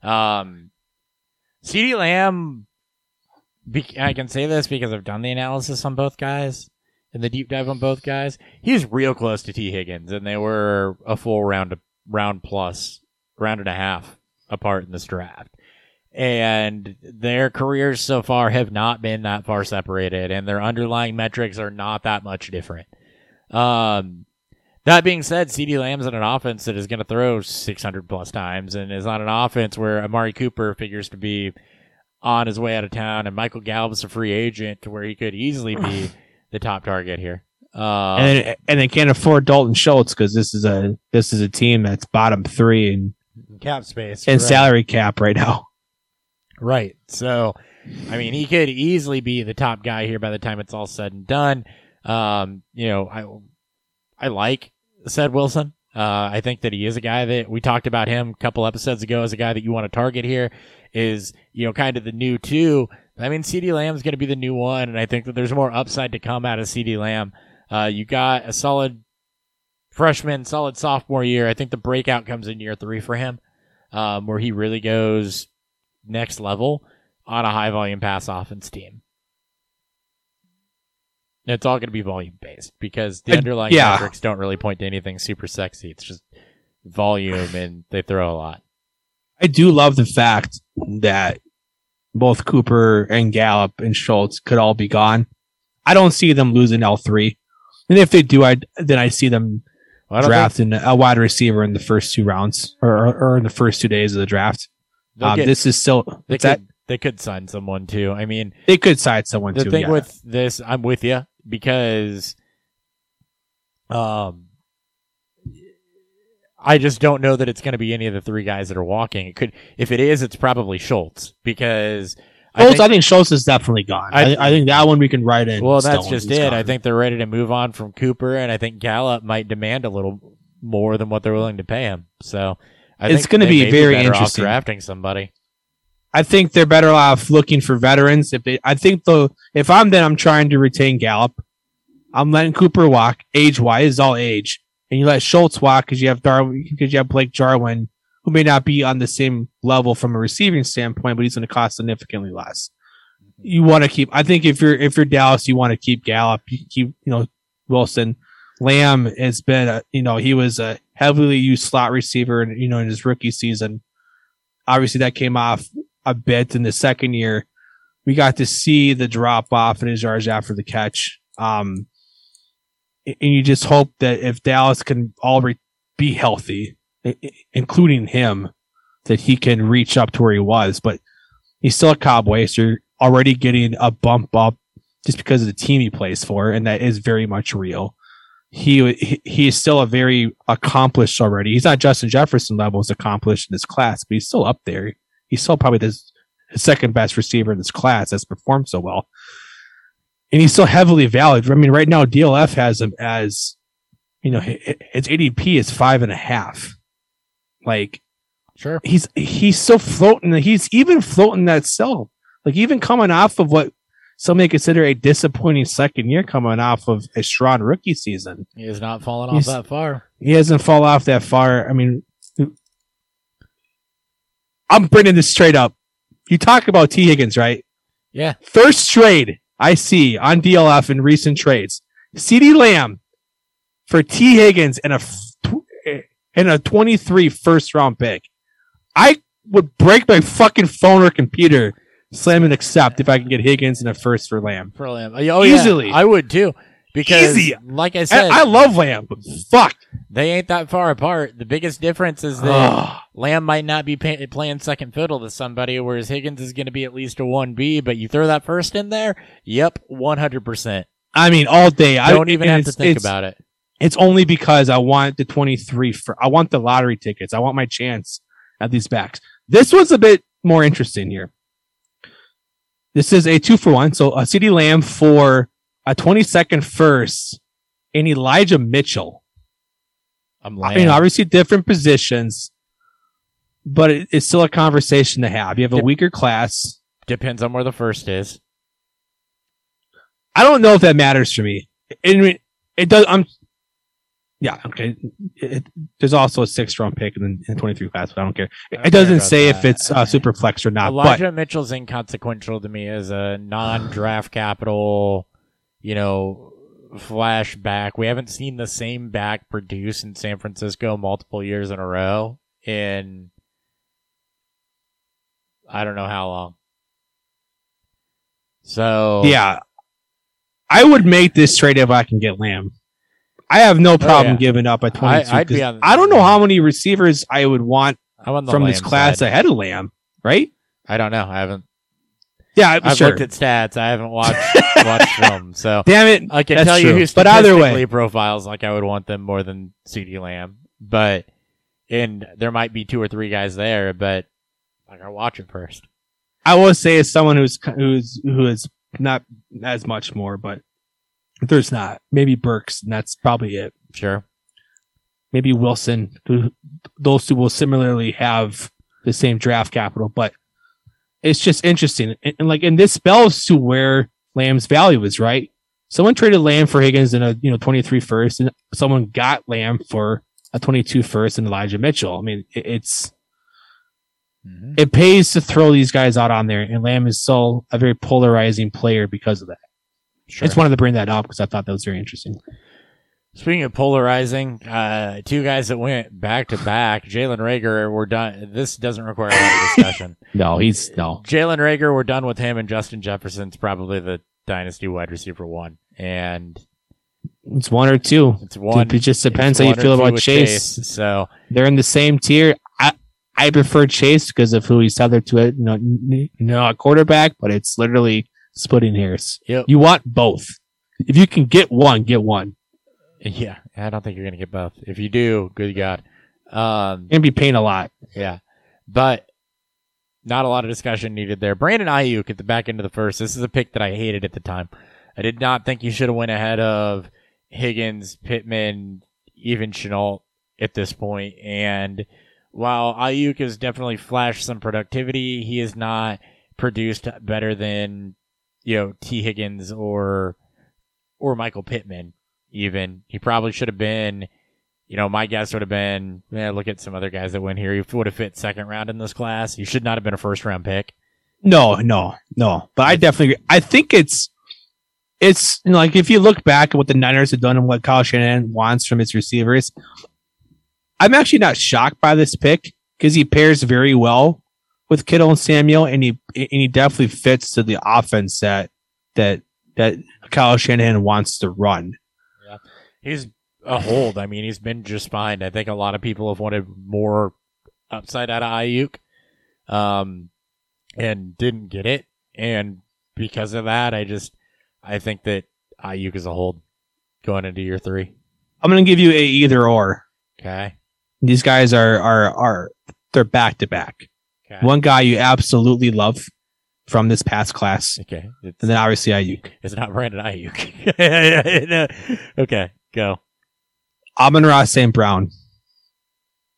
um, CeeDee Lamb. I can say this because I've done the analysis on both guys and the deep dive on both guys. He's real close to Tee Higgins, and they were a full round, round plus, round and a half apart in this draft. And their careers so far have not been that far separated, and their underlying metrics are not that much different. Um, That being said, CeeDee Lamb's in an offense that is going to throw 600 plus times and is on an offense where Amari Cooper figures to be on his way out of town, and Michael Gallup's a free agent to where he could easily be the top target here. Uh, and and they can't afford Dalton Schultz because this is a this is a team that's bottom three in cap space and right. salary cap right now. Right. So, I mean, he could easily be the top guy here by the time it's all said and done. Um, you know, I I like Ced Wilson. Uh, I think that he is a guy that we talked about him a couple episodes ago as a guy that you want to target here. Is you know kind of the new two. I mean, CeeDee Lamb's going to be the new one, and I think that there's more upside to come out of CeeDee Lamb. Uh, you got a solid freshman, solid sophomore year. I think the breakout comes in year three for him, um, where he really goes next level on a high volume pass offense team. It's all going to be volume based because the Uh, underlying yeah. metrics don't really point to anything super sexy. It's just volume and they throw a lot. I do love the fact that both Cooper and Gallup and Schultz could all be gone. I don't see them losing L three, and if they do, I then I see them Well, I don't think drafting a wide receiver in the first two rounds or, or, in the first two days of the draft. Um, get- this is still they it's that could they could sign someone too. I mean, they could sign someone the too. thing yeah. with this, I'm with you because, um, I just don't know that it's going to be any of the three guys that are walking. It could, if it is, it's probably Schultz because I Schultz, I think- think, Schultz is definitely gone. I, I- think that one we can write in. well, that's just it. gone. I think they're ready to move on from Cooper, and I think Gallup might demand a little more than what they're willing to pay him. So I It's gonna be very interesting. drafting somebody. I think they're better off looking for veterans. If they, I think the if I'm then I'm trying to retain Gallup. I'm letting Cooper walk. Age wise, is all age, and you let Schultz walk because you have Jarwin because you have Blake Jarwin, who may not be on the same level from a receiving standpoint, but he's going to cost significantly less. Mm-hmm. You want to keep. I think if you're if you're Dallas, you want to keep Gallup. You keep you know Wilson. Lamb has been a, you know he was a heavily used slot receiver, and you know in his rookie season. Obviously, that came off a bit in the second year. We got to see the drop off in his yards after the catch. Um, and you just hope that if Dallas can all re- be healthy, including him, that he can reach up to where he was. But he's still a Cowboy, so you're already getting a bump up just because of the team he plays for, and that is very much real. He he, he is still a very accomplished already. He's not Justin Jefferson levels accomplished in this class, but he's still up there. He's still probably the second best receiver in this class that's performed so well. And he's still heavily valued. I mean, right now DLF has him as, you know, hi- hi- its ADP is five and a half. Like Sure. he's he's still floating. He's even floating that cell. Like even coming off of what some may consider a disappointing second year, coming off of a strong rookie season. He has not fallen off He's- that far. He hasn't fall off that far. I mean, I'm bringing this straight up. You talk about Tee Higgins, right? Yeah. First trade I see on DLF in recent trades. CeeDee Lamb for Tee Higgins and a and a 23 first round pick. I would break my fucking phone or computer, slam and accept if I can get Higgins and a first for Lamb. For Lamb. Oh, yeah. Easily. I would too. Because, Easy. like I I, said, I love Lamb, but fuck. they ain't that far apart. The biggest difference is that Ugh. Lamb might not be pay- playing second fiddle to somebody, whereas Higgins is going to be at least a 1B, but you throw that first in there, yep, 100%. I mean, all day. I Don't even have to think about it. It's only because I want the 23 for, I want the lottery tickets. I want my chance at these backs. This was a bit more interesting here. This is a two for one. So a CeeDee Lamb for a 22nd first and Elijah Mitchell. I'm I Lamb. mean, obviously different positions, but it, it's still a conversation to have. You have a Yep. weaker class. Depends on where the first is. I don't know if that matters for me. I mean, it does. I'm. Yeah. Okay. It, it- there's also a six round pick in the, 23 class, but I don't care. It, I don't it doesn't care say if it's uh, super flex or not. Elijah Mitchell's inconsequential to me as a non-draft capital, you know, flashback. We haven't seen the same back produce in San Francisco multiple years in a row in I don't know how long. So yeah, I would make this trade if I can get Lamb. I have no oh, problem Oh, yeah. giving up at 22. I- I'd be 'cause on- I don't know how many receivers I would want I'm on the from this class side. ahead of Lamb, right? I don't know. I haven't. Yeah, I've sure. looked at stats. I haven't watched watched film. So Damn it. I can tell you true. who But either way- profiles like I would want them more than CeeDee Lamb. But and there might be two or three guys there, but I gotta watch it first. I will say as someone who's who's who is not as much more, but there's not. Maybe Burks, and that's probably it. Sure. Maybe Wilson. Those two will similarly have the same draft capital, but it's just interesting. And, and like, and this spells to where Lamb's value is, right? Someone traded Lamb for Higgins in a you know 23 first, and someone got Lamb for a 22 first and Elijah Mitchell. I mean, it, it's Mhm. it pays to throw these guys out on there, and Lamb is so a very polarizing player because of that. Sure. I just wanted to bring that up because I thought that was very interesting. Speaking of polarizing, uh, two guys that went back to back, Jalen Reagor, we're done. This doesn't require a lot of discussion. No, he's no. Jalen Reagor, we're done with him, and Justin Jefferson's probably the dynasty wide receiver one, and It's one or two. it's one. it just depends how you feel about with Chase. So They're in the same tier. I I prefer Chase because of who he's tethered to it. You know, you know, a quarterback, but it's literally splitting hairs. yep. You want both. If you can get one, get one. Yeah, I don't think you're gonna get both. If you do, good God. Um, You're gonna be paying a lot. Yeah, but not a lot of discussion needed there. Brandon Aiyuk at the back end of the first. This is a pick that I hated at the time. I did not think you should have went ahead of Higgins, Pittman, even Shenault at this point. And while Aiyuk has definitely flashed some productivity, he has not produced better than you know Tee Higgins or or Michael Pittman. Even he probably should have been you know, my guess would have been, yeah, look at some other guys that went here. He would have fit second round in this class. He should not have been a first round pick. No, no, no. But I definitely. I think it's, it's you know, like if you look back at what the Niners have done and what Kyle Shanahan wants from his receivers, I'm actually not shocked by this pick because he pairs very well with Kittle and Samuel, and he and he definitely fits to the offense that that that Kyle Shanahan wants to run. He's a hold. I mean, he's been just fine. I think a lot of people have wanted more upside out of Aiyuk, um, and didn't get it. And because of that, I just, I think that Aiyuk is a hold going into year three. I'm gonna give you a either or. Okay. These guys are are are they're back to back. One guy you absolutely love from this past class, Okay. It's, and then obviously Aiyuk. it's not Brandon Aiyuk. Okay. Go. Amon-Ra St. Brown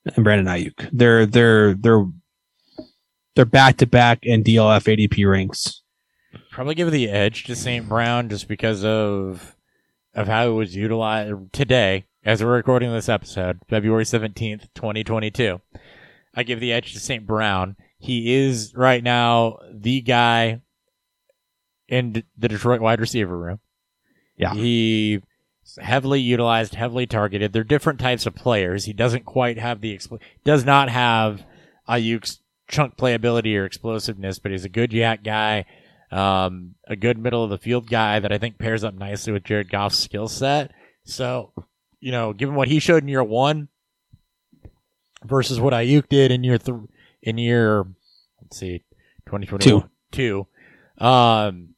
and Brandon Aiyuk. They're they're they're they're back to back in DLF ADP ranks. Probably give the edge to St. Brown just because of of how it was utilized today as we're recording this episode, February 17th, 2022. I give the edge to St. Brown. He is right now the guy in the Detroit wide receiver room. Yeah. He heavily utilized, heavily targeted. They're different types of players. He doesn't quite have the expl- does not have Aiyuk's chunk playability or explosiveness, but he's a good YAC guy, um, a good middle of the field guy that I think pairs up nicely with Jared Goff's skill set. So, you know, given what he showed in year one versus what Aiyuk did in year th- in year, let's see, twenty twenty two, um,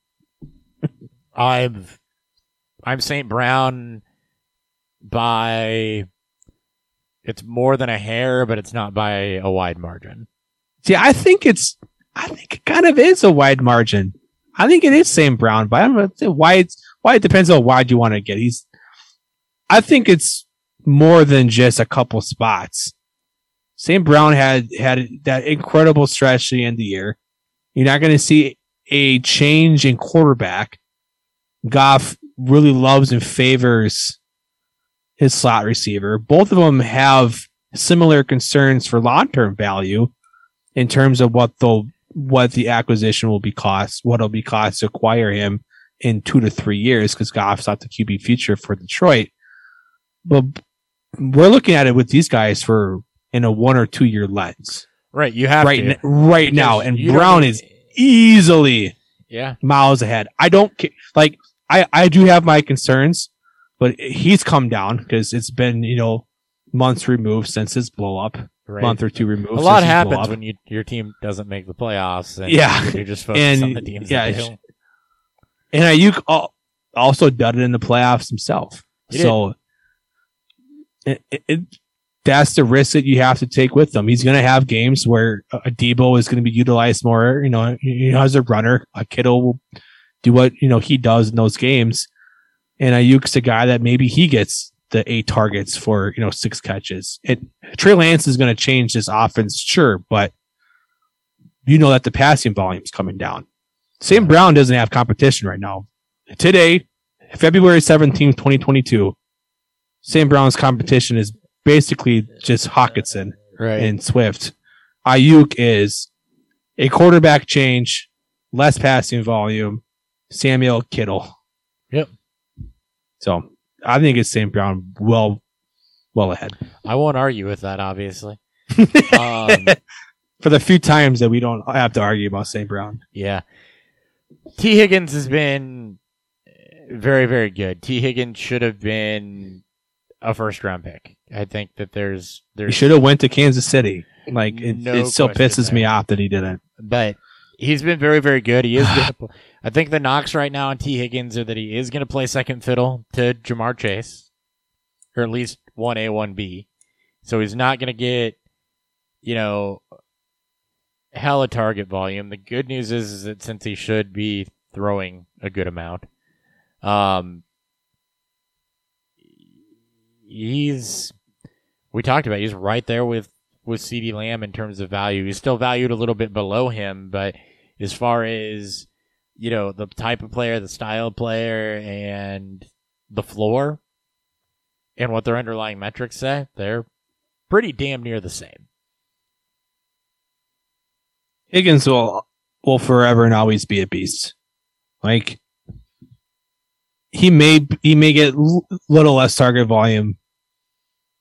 I've I'm St. Brown by it's more than a hair, but it's not by a wide margin. See, I think it's I think it kind of is a wide margin. I think it is St. Brown, but I don't know why it's why it depends on wide you want to get. He's I think it's more than just a couple spots. St. Brown had had that incredible stretch at the end of the year. You're not going to see a change in quarterback. Goff really loves and favors his slot receiver. Both of them have similar concerns for long-term value in terms of what the what the acquisition will be cost, what it'll be cost to acquire him in two to three years, because Goff's not the QB future for Detroit. But we're looking at it with these guys for in a one or two year lens Right, you have right n- right Because now, and Brown need- is easily yeah. miles ahead. I don't care. Like I I do have my concerns, but he's come down because it's been you know months removed since his blow up, Right. month or two removed. a lot since his blow happens when you your team doesn't make the playoffs. And Yeah. you're just focused on the teams. yeah, that and Aiyuk also done it in the playoffs himself. He so it, it, it- that's the risk that you have to take with him. He's going to have games where a Deebo is going to be utilized more. You know, you know, as a runner, a Kittle will do what you know he does in those games, and Aiyuk's a guy that maybe he gets the eight targets for you know six catches. And Trey Lance is going to change this offense, sure, but you know that the passing volume is coming down. Sam Brown doesn't have competition right now. Today, February 17th, 2022, Sam Brown's competition is basically just Hockenson right. and Swift. Aiyuk is a quarterback change, less passing volume, Samuel Kittle. Yep. So I think it's Sam Brown well, well ahead. I won't argue with that, obviously. um, For the few times that we don't have to argue about St. Brown. yeah. Tee Higgins has been very, very good. Tee Higgins should have been a first round pick. I think that there's He should have went to Kansas City. Like it, No it still pisses me off that he didn't. but he's been very, very good. He is. I think the knocks right now on Tee Higgins are that he is going to play second fiddle to Ja'Marr Chase, or at least one A, one B. So he's not going to get, you know, hella target volume. The good news is, is that since he should be throwing a good amount, um, he's we talked about. He's right there with with CeeDee Lamb in terms of value. He's still valued a little bit below him, but as far as you know, the type of player, the style of player, and the floor, and what their underlying metrics say, they're pretty damn near the same. Higgins will will forever and always be a beast. Like he may he may get l- little less target volume,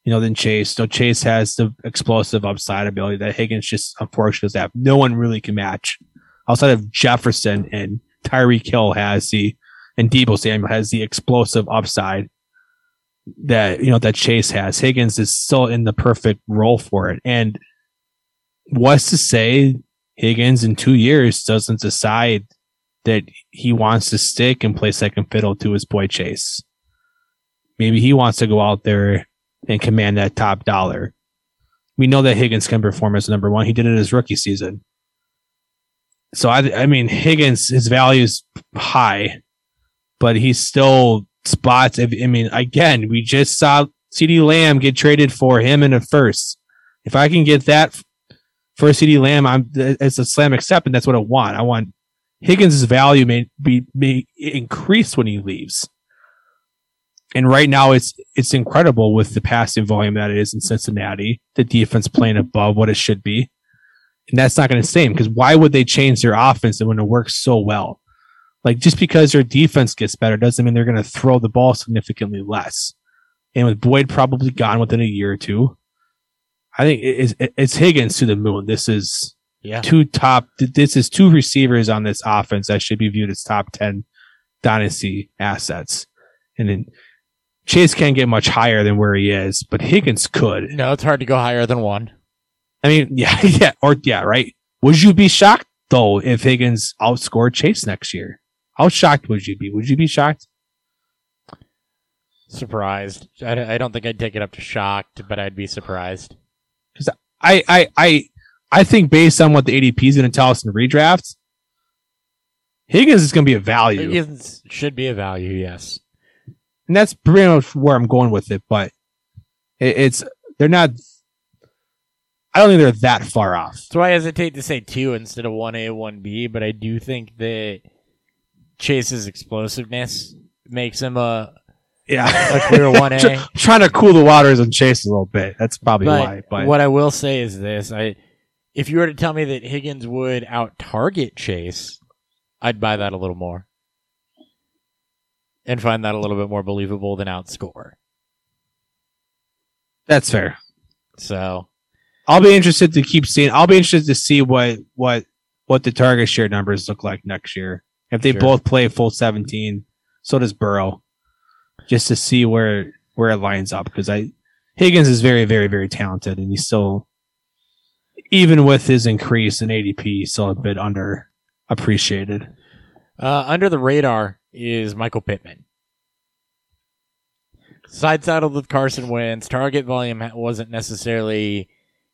you know, than Chase. So Chase has the explosive upside ability that Higgins just unfortunately does have. No one really can match outside of Jefferson and Tyreek Hill has the and Deebo Samuel has the explosive upside that you know that Chase has. Higgins is still in the perfect role for it. And what's to say Higgins in two years doesn't decide that he wants to stick and play second fiddle to his boy Chase. Maybe he wants to go out there and command that top dollar. We know that Higgins can perform as number one. He did it his rookie season. So I, I mean, Higgins, his value is high, but he's still spots. I mean, again, we just saw CeeDee Lamb get traded for him in a first. If I can get that for CeeDee Lamb, I'm it's a slam accept, and that's what I want. I want Higgins' value may be may increase when he leaves. And right now, it's it's incredible with the passing volume that it is in Cincinnati. The defense playing above what it should be, and that's not going to stay. Because why would they change their offense when it works so well? Like just because their defense gets better doesn't mean they're going to throw the ball significantly less. And with Boyd probably gone within a year or two, I think it's, it's Higgins to the moon. This is Yeah. two top. This is two receivers on this offense that should be viewed as top ten dynasty assets. And then Chase can't get much higher than where he is, but Higgins could. No, it's hard to go higher than one. I mean, yeah, yeah, or yeah, right. Would you be shocked though if Higgins outscored Chase next year? How shocked would you be? Would you be shocked? Surprised. I, I don't think I'd take it up to shocked, but I'd be surprised. Because I, I, I, I think based on what the ADP is going to tell us in redraft, Higgins is going to be a value. Higgins should be a value, yes. and that's pretty much where I'm going with it. But it, it's they're not. I don't think they're that far off. So I hesitate to say two instead of one A, one B, but I do think that Chase's explosiveness makes him a, Yeah, a clear one A. trying to cool the waters on Chase a little bit. That's probably why. But, But what I will say is this: I, if you were to tell me that Higgins would out target Chase, I'd buy that a little more, and find that a little bit more believable than outscore. that's fair. So I'll be interested to keep seeing. I'll be interested to see what what what the target share numbers look like next year. If they Sure. both play full 17, so does Burrow. just to see where where it lines up because I Higgins is very very very talented and he's still even with his increase in ADP still a bit under appreciated. Uh, under the radar is Michael Pittman. Side saddled with Carson Wentz. Target volume wasn't necessarily,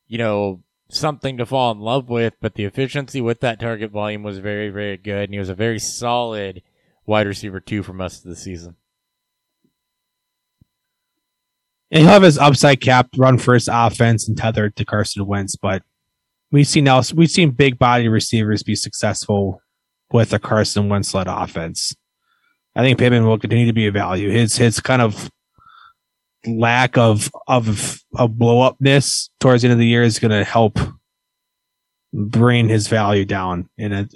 you know, something to fall in love with, but the efficiency with that target volume was very, very good, and he was a very solid wide receiver two for most of the season. And he'll have his upside capped run for his offense and tethered to Carson Wentz, but we've seen else we've seen big body receivers be successful with a Carson Wentz led offense. I think Pittman will continue to be a value. His his kind of lack of of of blow upness towards the end of the year is going to help bring his value down. And it,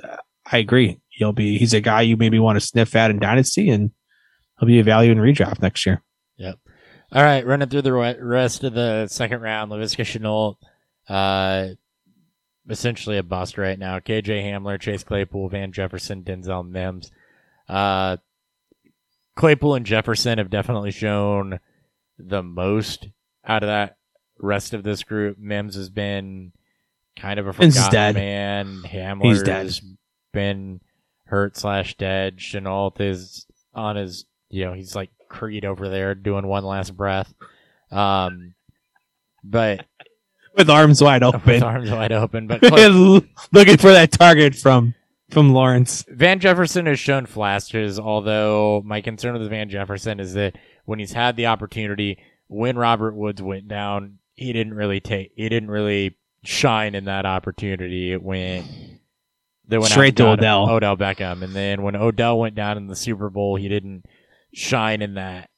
I agree, he'll be he's a guy you maybe want to sniff at in dynasty, and he'll be a value in redraft next year. Yep. All right, running through the rest of the second round, Laviska Shenault, uh, essentially a bust right now. KJ Hamler, Chase Claypool, Van Jefferson, Denzel Mims. Uh, Claypool and Jefferson have definitely shown the most out of that rest of this group. Mims has been kind of a forgotten dead. man. Hamler has been hurt slash dead. Shenault is on his, you know, he's like Creed over there doing one last breath. Um, but With arms wide with open, arms wide open. But looking for that target from from Lawrence. Van Jefferson has shown flashes, although my concern with Van Jefferson is that when he's had the opportunity, when Robert Woods went down, he didn't really take, he didn't really shine in that opportunity. It went, they went out Straight to Odell. Odell Beckham, and then when Odell went down in the Super Bowl, he didn't shine in that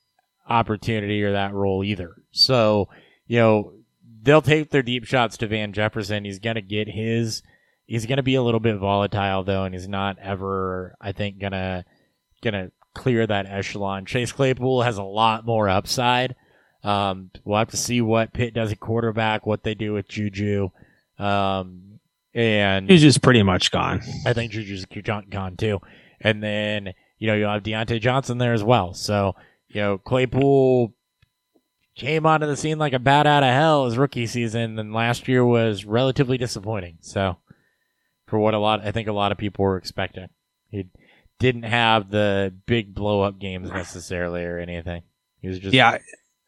opportunity or that role either. So, you know, they'll take their deep shots to Van Jefferson. He's gonna get his. He's gonna be a little bit volatile though, and he's not ever, I think, gonna gonna clear that echelon. Chase Claypool has a lot more upside. Um, we'll have to see what Pitt does at quarterback, what they do with Juju, um, and He's just pretty much gone. I think Juju's gone gone too. And then, you know, you'll have Diontae Johnson there as well. So, you know, Claypool came onto the scene like a bat out of hell his rookie season, and last year was relatively disappointing. So, for what a lot, I think a lot of people were expecting. He didn't have the big blow up games necessarily or anything. He was just Yeah,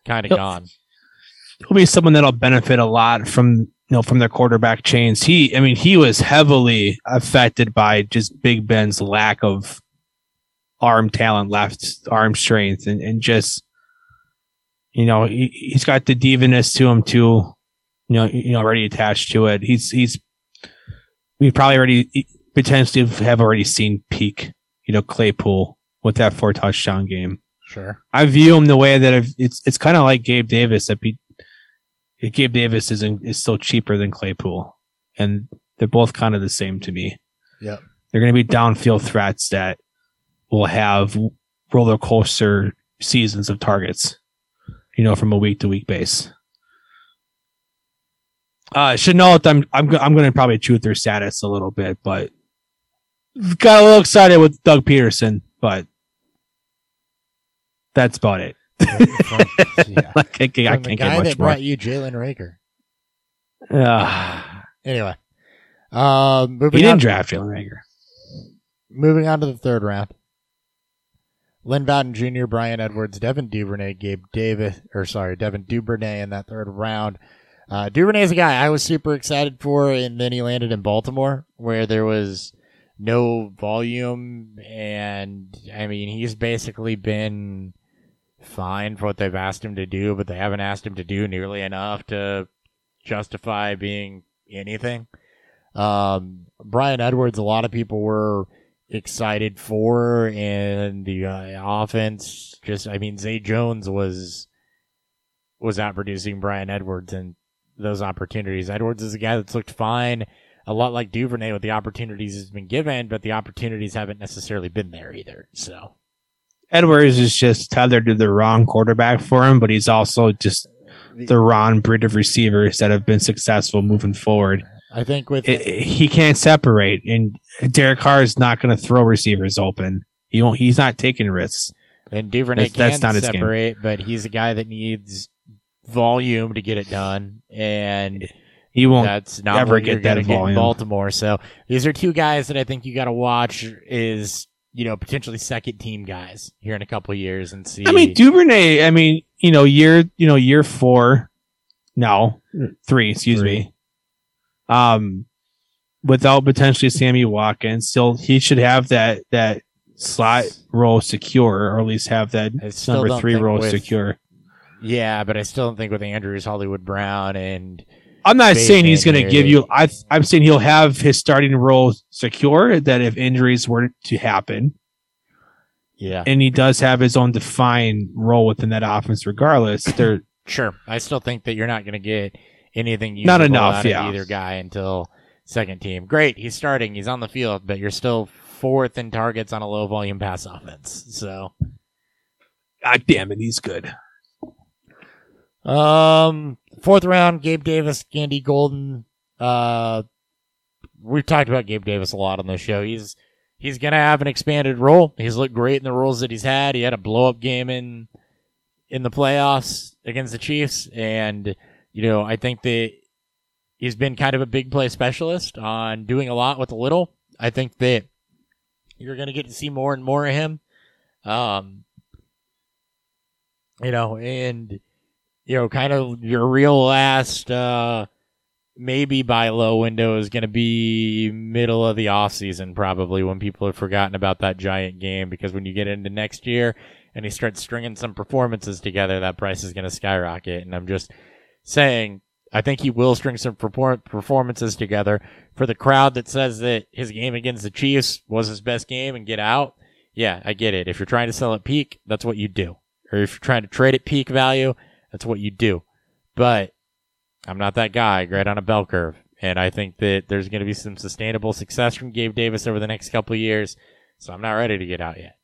kind of gone. he'll be someone that'll benefit a lot from you know from their quarterback chains. He, I mean, he was heavily affected by just Big Ben's lack of arm talent, left arm strength, and and just you know he, he's got the diviness to him too. You know, you know, already attached to it. He's he's we probably already potentially have already seen peak. You know, Claypool with that four touchdown game. Sure. I view him the way that if it's it's kind of like Gabe Davis. That be, Gabe Davis is is still cheaper than Claypool, and they're both kind of the same to me. Yep. They're going to be downfield threats that will have roller coaster seasons of targets, you know, from a week to week base. Uh, Shenault, I'm I'm I'm going to probably chew their status a little bit, but got a little excited with Doug Pederson, but that's about it. yeah. Like, I, can't- I From the can't guy get much that more. brought you Jalen Reagor. Ah, Anyway, um, he didn't on. draft Jalen Reagor. Moving on to the third round. Lynn Bowden Jr., Bryan Edwards, Devin Duvernay, Gabe Davis, or sorry, Devin Duvernay in that third round. Uh, Duvernay is a guy I was super excited for, and then he landed in Baltimore, where there was no volume, and I mean, he's basically been fine for what they've asked him to do, but they haven't asked him to do nearly enough to justify being anything. Um, Bryan Edwards, a lot of people were excited for, and the uh, offense just, I mean, Zay Jones was was out producing Bryan Edwards and those opportunities. Edwards is a guy that's looked fine, a lot like Duvernay with the opportunities he's been given, but the opportunities haven't necessarily been there either. So Edwards is just tethered to the wrong quarterback for him, but he's also just the wrong breed of receivers that have been successful moving forward. I think with It- it- he can't separate, and Derek Carr is not going to throw receivers open. He won't. He's not taking risks. And Duvernay That's- that's can not separate, but he's a guy that needs volume to get it done, and He won't. that's not ever get you're that get in volume. Baltimore. So these are two guys that I think you got to watch. Is you know potentially second team guys here in a couple of years and see. I mean, Duvernay. I mean, you know, year, you know, year four, no, three. Excuse Three. me. Um, without potentially Sammy Watkins, still he should have that that slot role secure, or at least have that number three role with- secure. yeah, but I still don't think with Andrews, Hollywood Brown, and I'm not saying he's going to give you. I I'm saying he'll have his starting role secure. That if injuries were to happen, yeah, and he does have his own defined role within that offense, regardless. They're sure. I still think that you're not going to get anything Not enough, out of yeah. either guy until second team. Great, he's starting, he's on the field, but you're still fourth in targets on a low volume pass offense. So, God damn it, he's good. um, fourth round, Gabe Davis, Gandy Golden. Uh, we've talked about Gabe Davis a lot on this show. He's he's gonna have an expanded role. He's looked great in the roles that he's had. He had a blow up game in in the playoffs against the Chiefs, and you know I think that he's been kind of a big play specialist on doing a lot with a little. I think that you're gonna get to see more and more of him. Um, you know, and you know, kind of your real last uh maybe buy low window is going to be middle of the off season probably when people have forgotten about that giant game because when you get into next year and he starts stringing some performances together that price is going to skyrocket and I'm just saying I think he will string some performances together for the crowd that says that his game against the Chiefs was his best game and get out. Yeah, I get it. If you're trying to sell at peak, that's what you do. Or if you're trying to trade at peak value, that's what you do. But I'm not that guy, right on a bell curve. And I think that there's going to be some sustainable success from Gabe Davis over the next couple years. So I'm not ready to get out yet.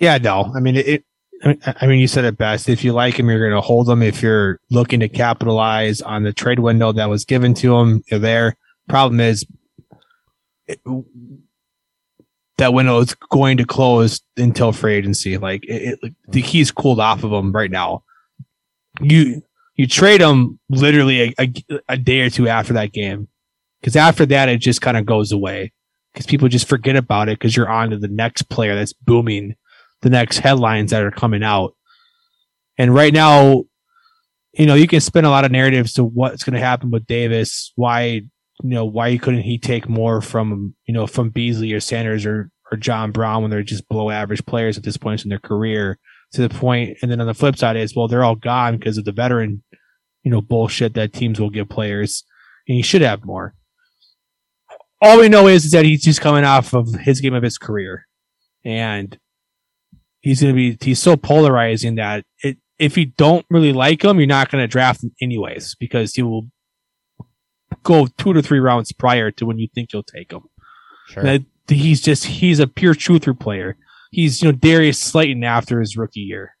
Yeah, no. I mean, it. I mean- you said it best. If you like him, you're going to hold him. If you're looking to capitalize on the trade window that was given to him, you're there. Problem is, that window is going to close until free agency. Like it, it, the he's cooled off of him right now. You you trade him literally a, a, a day or two after that game, because after that it just kind of goes away. Because people just forget about it because you're on to the next player that's booming the next headlines that are coming out. And right now, you know, you can spin a lot of narratives to what's going to happen with Davis. Why, you know, why couldn't he take more from, you know, from Beasley or Sanders or, or John Brown when they're just below average players at this point in their career to the. And then on the flip side is, well, they're all gone because of the veteran, you know, bullshit that teams will give players and he should have more. All we know is, is that he's just coming off of his game of his career and he's going to be he's so polarizing that it, if you don't really like him, you're not going to draft him anyways because he will go two to three rounds prior to when you think you'll take him. Sure. That he's just he's a pure truther player. He's you know Darius Slayton after his rookie year,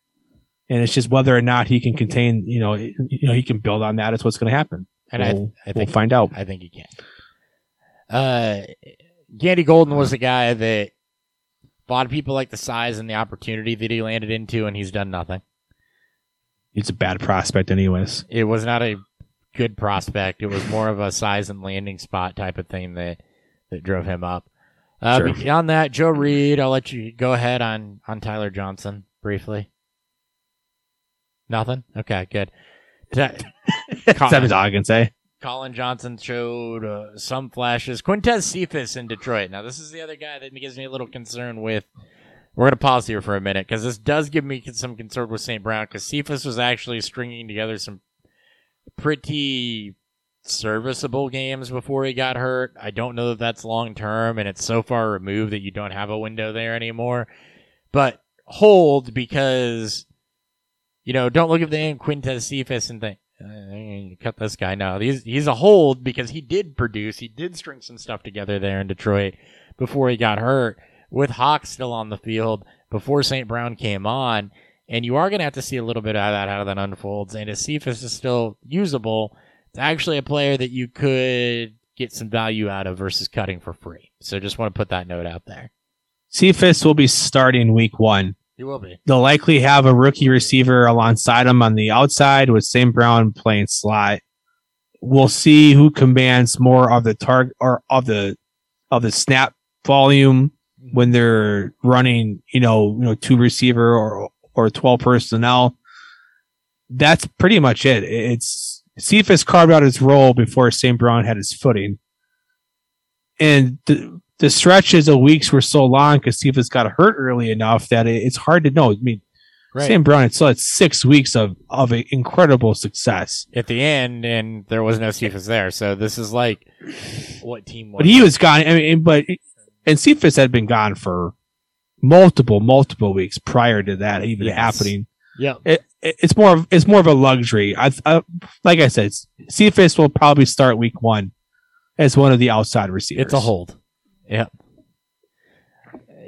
and it's just whether or not he can contain you know you know he can build on that is what's going to happen. and I, we'll, I we'll think find out. I think he can. Uh, Gandy Golden was a guy that a lot of people like the size and the opportunity that he landed into, and he's done nothing. He's a bad prospect, anyways. It was not a good prospect. It was more of a size and landing spot type of thing that that drove him up. Uh, Sure. Beyond that, Joe Reed. I'll let you go ahead on on Tyler Johnson briefly. Nothing. Okay, good. Collin- That's all I can say. Collin Johnson showed uh, some flashes. Quintez Cephus in Detroit. Now, this is the other guy that gives me a little concern with. We're going to pause here for a minute because this does give me some concern with St. Brown because Cephus was actually stringing together some pretty serviceable games before he got hurt. I don't know that that's long term and it's so far removed that you don't have a window there anymore. But hold because, you know, don't look at the name Quintez Cephus and think, uh, cut this guy. No, he's he's a hold because he did produce. He did string some stuff together there in Detroit before he got hurt. With Hawk still on the field before St. Brown came on, and you are going to have to see a little bit of that how that unfolds. And if Cephus is still usable, it's actually a player that you could get some value out of versus cutting for free. So just want to put that note out there. Cephus will be starting week one. He will be. They'll likely have a rookie receiver alongside him on the outside with St. Brown playing slot. We'll see who commands more of the target or of the of the snap volume when they're running, you know, you know, two receiver or or twelve personnel. That's pretty much it. It's Cephus carved out his role before St. Brown had his footing. And the, the stretches of weeks were so long because Cephus got hurt early enough that it, it's hard to know. I mean, Right. St. Brown had still had six weeks of, of incredible success. At the end, and there was no Cephus there. So this is like what team was But he was gone. I mean, but and Cephus had been gone for multiple, multiple weeks prior to that even Yes. happening. Yeah. It, it, it's more of it's more of a luxury. I, I like I said, Cephus will probably start week one as one of the outside receivers. It's a hold. Yeah.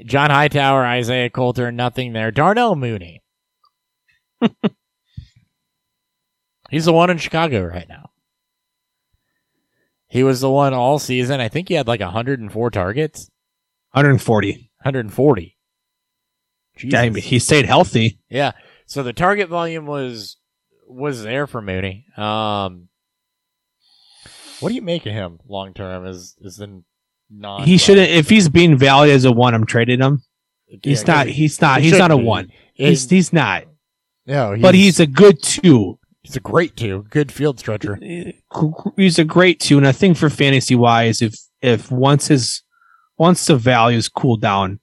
John Hightower, Isaiah Coulter, nothing there. Darnell Mooney. He's the one in Chicago right now. He was the one all season. I think he had like 104 targets, 140. 140. Jesus. Yeah, I mean, he stayed healthy. Yeah. So the target volume was was there for Mooney. Um, what do you make of him long term? Is is the non? He shouldn't. If he's being valued as a one, I'm trading him. He's not. He's not. he He's not a be. one. He's he's not. no, But he's a good two. he's a great two, good field stretcher. He's a great two, and I think for fantasy wise, if if once his once the values cool down,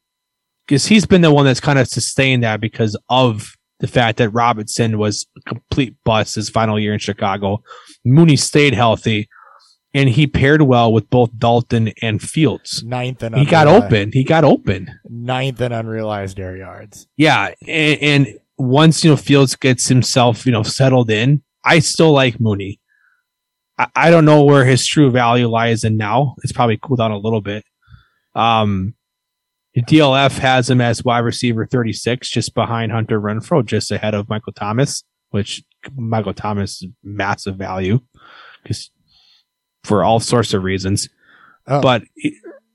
because he's been the one that's kind of sustained that because of the fact that Robinson was a complete bust his final year in Chicago. Mooney stayed healthy, and he paired well with both Dalton and Fields. Ninth and He got open. He got open. Ninth and unrealized air yards. Yeah, and, and once you know Fields gets himself you know settled in, I still like Mooney. I, I don't know where his true value lies in now. It's probably cooled down a little bit. Um, DLF has him as wide receiver 36, just behind Hunter Renfrow, just ahead of Michael Thomas, which Michael Thomas is massive value because for all sorts of reasons. Oh. But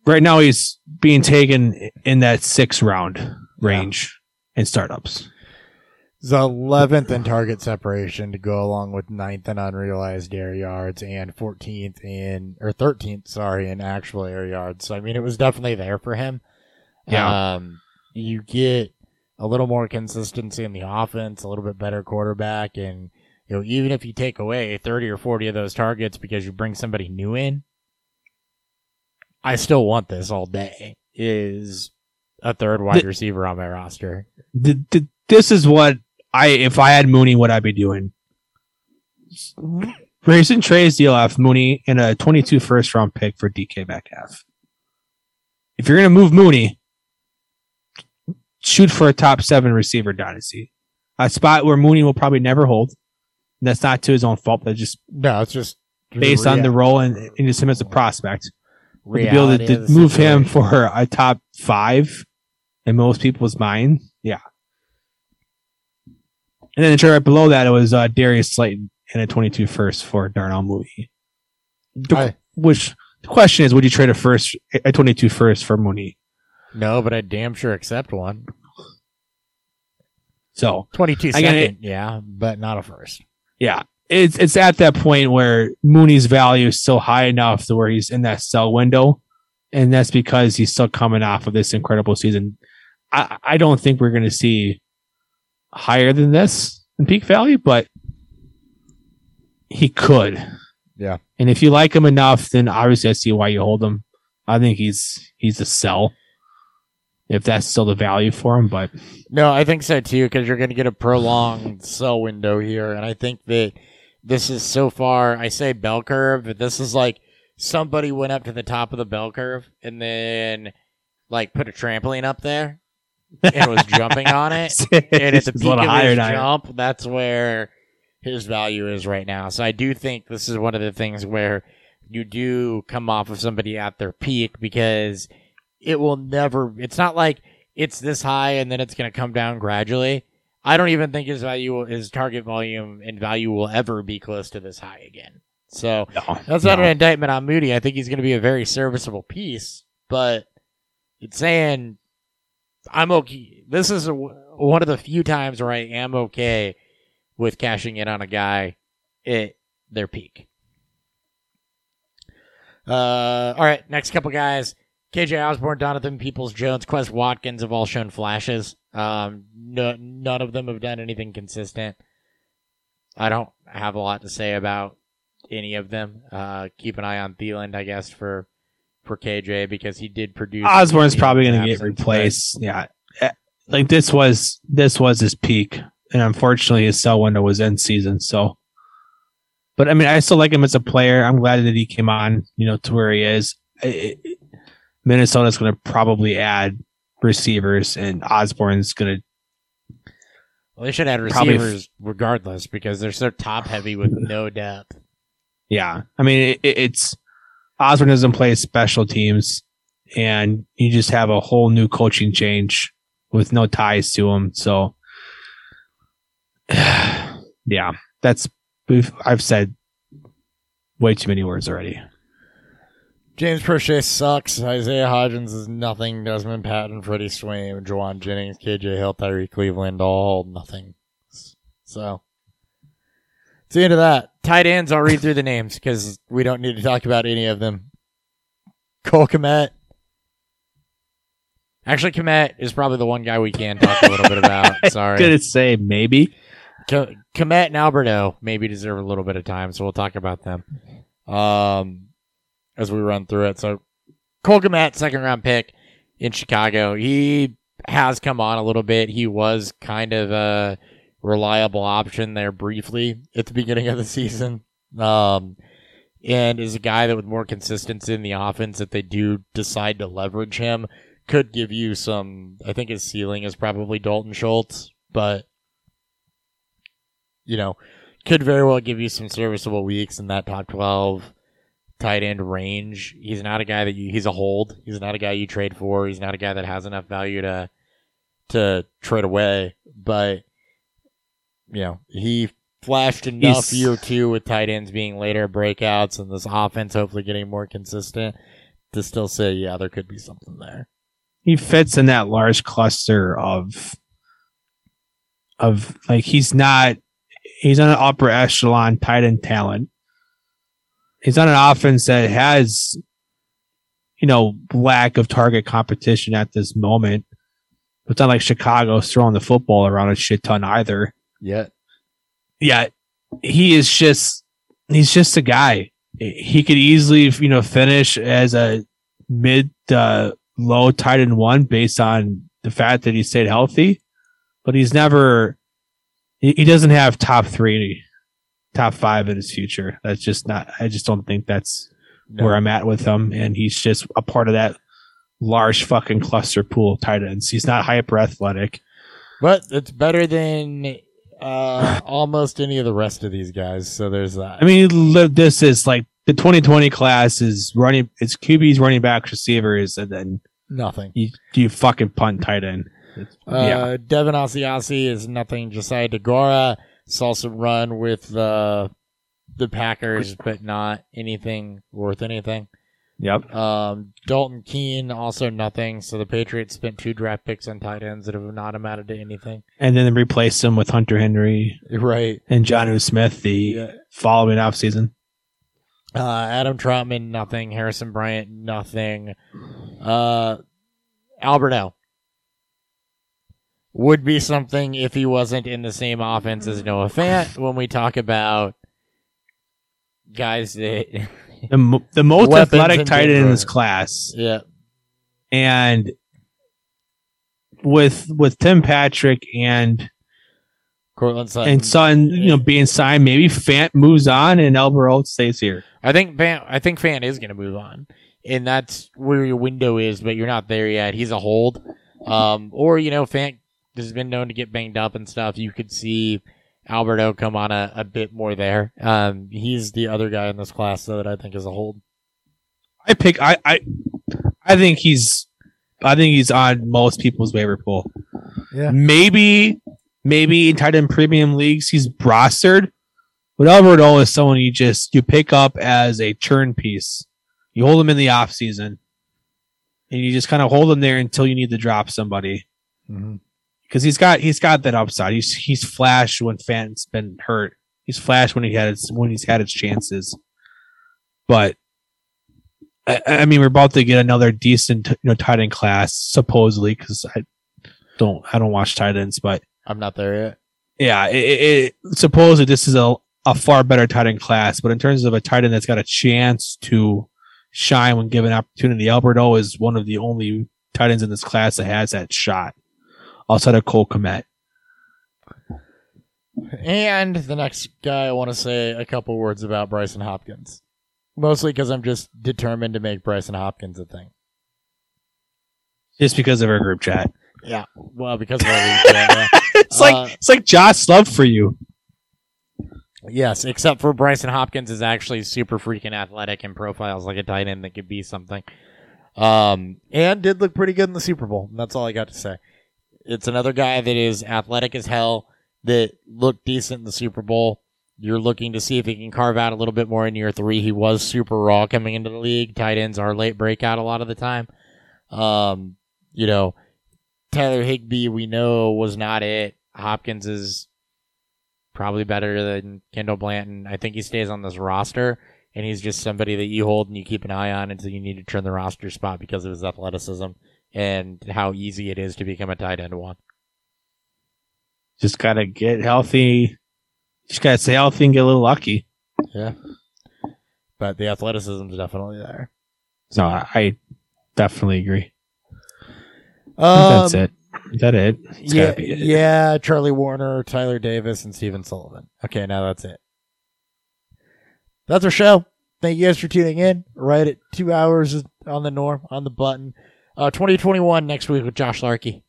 right now he's being taken in that six round range in startups. The eleventh in target separation to go along with ninth in unrealized air yards and fourteenth in or thirteenth, sorry, in actual air yards. So I mean, it was definitely there for him. Yeah. Um, you get a little more consistency in the offense, a little bit better quarterback, and you know, even if you take away thirty or forty of those targets because you bring somebody new in, I still want this all day. Is a third wide The- receiver on my roster. Th- th- this is what I, if I had Mooney, what I'd be doing. Grayson Trey's DLF Mooney and a 22 first round pick for DK Metcalf. If you're going to move Mooney, shoot for a top seven receiver dynasty. A spot where Mooney will probably never hold. And that's not to his own fault. That's just No, it's just based on the role and, and just him as a prospect. To be able to, to move him for a top five in most people's mind, yeah. And then the chart right below that, it was uh, Darius Slayton and a 22 first for Darnell Mooney. The- I- which the question is, would you trade a first, a 22 first for Mooney? No, but I damn sure accept one. So 22 I gotta- yeah, but not a first. yeah, it's it's at that point where Mooney's value is still high enough to where he's in that sell window, and that's because he's still coming off of this incredible season. I I don't think we're going to see higher than this in peak value, but he could. Yeah. And if you like him enough, then obviously I see why you hold him. I think he's he's a sell. If that's still the value for him, but No, I think so too, because you're going to get a prolonged sell window here. And I think that this is so far, I say bell curve, but this is like somebody went up to the top of the bell curve and then like put a trampoline up there and was jumping on it. and at the It's a peak of his jump, that's where his value is right now. So I do think this is one of the things where you do come off of somebody at their peak because it will never. It's not like it's this high and then it's going to come down gradually. I don't even think his value, his target volume and value will ever be close to this high again. So No, that's not no. an indictment on Mooney. I think he's going to be a very serviceable piece, but it's saying I'm okay. This is a, one of the few times where I am okay with cashing in on a guy at their peak. Uh, all right, next couple guys. KJ Osborne, Donovan Peoples Jones, Quez Watkins have all shown flashes. Um, no, none of them have done anything consistent. I don't have a lot to say about any of them. Uh, keep an eye on Thielen, I guess, for for KJ because he did produce. Osborne's probably going to get replaced. Yeah, Eh, like this was this was his peak, and unfortunately, his sell window was end season. So, but I mean, I still like him as a player. I'm glad that he came on, you know, to where he is. I- I- Minnesota's going to probably add receivers, and Osborne's going to. Well, they should add Probably f- receivers regardless because they're so top heavy with no depth. Yeah, I mean, it, it's Osborne doesn't play special teams, and you just have a whole new coaching change with no ties to him. So, yeah, that's we've I've said way too many words already. James Proche sucks. Isaiah Hodgins is nothing. Dezmon Patmon, Freddie Swain, Jauan Jennings, KJ Hill, Tyrie Cleveland, all nothing. So, it's the end of that. Tight ends, I'll read through the names because we don't need to talk about any of them. Cole Kmet. Actually, Kmet is probably the one guy we can talk a little bit about. Sorry. Gonna say maybe. Ko- Kmet and Albert O maybe deserve a little bit of time, so we'll talk about them um, as we run through it. So, Cole Kmet, second round pick in Chicago. He has come on a little bit. He was kind of a reliable option there briefly at the beginning of the season. Um, and is a guy that with more consistency in the offense, if they do decide to leverage him, could give you some. I think his ceiling is probably Dalton Schultz, but you know, could very well give you some serviceable weeks in that top 12 tight end range. He's not a guy that you, he's a hold. He's not a guy you trade for. He's not a guy that has enough value to, to trade away. But, you know, he flashed enough He's- year two with tight ends being later breakouts and this offense hopefully getting more consistent to still say, yeah, there could be something there. He fits in that large cluster of of like he's not he's on an upper echelon tight end talent. He's on an offense that has you know lack of target competition at this moment. It's not like Chicago's throwing the football around a shit ton either. Yet. Yeah, he is just he's just a guy. He could easily, you know, finish as a mid uh, low tight end one based on the fact that he stayed healthy, but he's never. He he doesn't have top three, top five in his future. That's just not. I just don't think that's No. where I'm at with him, and he's just a part of that large fucking cluster pool of tight ends. He's not hyper athletic. But it's better than uh, almost any of the rest of these guys. So there's that. I mean, this is like the 2020 class is running. It's QBs, running backs, receivers, and then nothing. you you fucking punt tight end. It's- Uh, yeah, Devin Asiasi is nothing. Josiah Deguara saw some run with the the Packers, but not anything worth anything. yep. Um, Dalton Keene also nothing. So the Patriots spent two draft picks on tight ends that have not amounted to anything. And then replaced him with Hunter Henry Right. and Jonnu Smith the Yeah. following offseason. Uh, Adam Trautman, nothing. Harrison Bryant, nothing. Uh, Alberto would be something if he wasn't in the same offense as Noah Fant. When we talk about guys that, The, the most athletic tight end in this class, yeah, and with with Tim Patrick and Courtland Sutton. and Sutton, you know, being signed, maybe Fant moves on and Albert O stays here. I think Fant, I think Fant is going to move on, and that's where your window is. But you're not there yet. He's a hold, um, or you know, Fant has been known to get banged up and stuff. You could see Albert O come on a, a bit more there. Um, he's the other guy in this class though that I think is a hold. I pick. I I I think he's. I think he's on most people's waiver pool. Yeah. Maybe, maybe in tight end premium leagues he's rostered, but Albert O is someone you just you pick up as a churn piece. You hold him in the off season, and you just kind of hold him there until you need to drop somebody. Mhm. Because he's got he's got that upside. He's he's flashed when Fant's been hurt. He's flashed when he had his when he's had his chances. But I, I mean, we're about to get another decent you know tight end class supposedly because I don't I don't watch tight ends, but I'm not there yet. yeah, it, it, it, supposedly this is a a far better tight end class. But in terms of a tight end that's got a chance to shine when given opportunity, Albert O is one of the only tight ends in this class that has that shot outside of Cole Kmet. And the next guy I want to say a couple words about Brycen Hopkins. Mostly because I'm just determined to make Brycen Hopkins a thing. just because of our group chat. Yeah. Well, because of our league, yeah, yeah. It's Uh, like it's like Josh Love for you. Yes, except for Brycen Hopkins is actually super freaking athletic and profiles like a tight end that could be something. Um, and did look pretty good in the Super Bowl. That's all I got to say. It's another guy that is athletic as hell that looked decent in the Super Bowl. You're looking to see if he can carve out a little bit more in year three. He was super raw coming into the league. Tight ends are late breakout a lot of the time. Um, you know, Tyler Higbee, we know was not it. Hopkins is probably better than Kendall Blanton. I think he stays on this roster, and he's just somebody that you hold and you keep an eye on until you need to turn the roster spot because of his athleticism and how easy it is to become a tight end one. Just gotta get healthy. Just gotta stay healthy and get a little lucky. Yeah. But the athleticism is definitely there. No, I, I definitely agree. Um, That's it. Is that it? It's yeah, be it. yeah, Charlie Woerner, Tyler Davis, and Stephen Sullivan. Okay, now that's it. That's our show. Thank you guys for tuning in. Right at two hours on the norm, on the button. Uh, 2021 next week with Josh Larkey.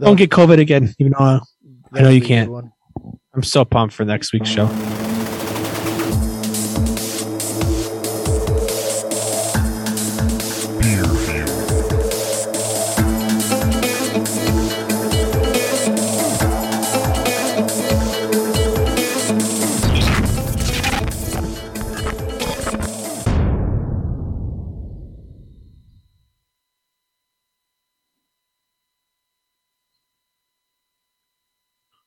Don't get COVID again, even though That'll know you be a good can't. I'm so pumped for next week's show.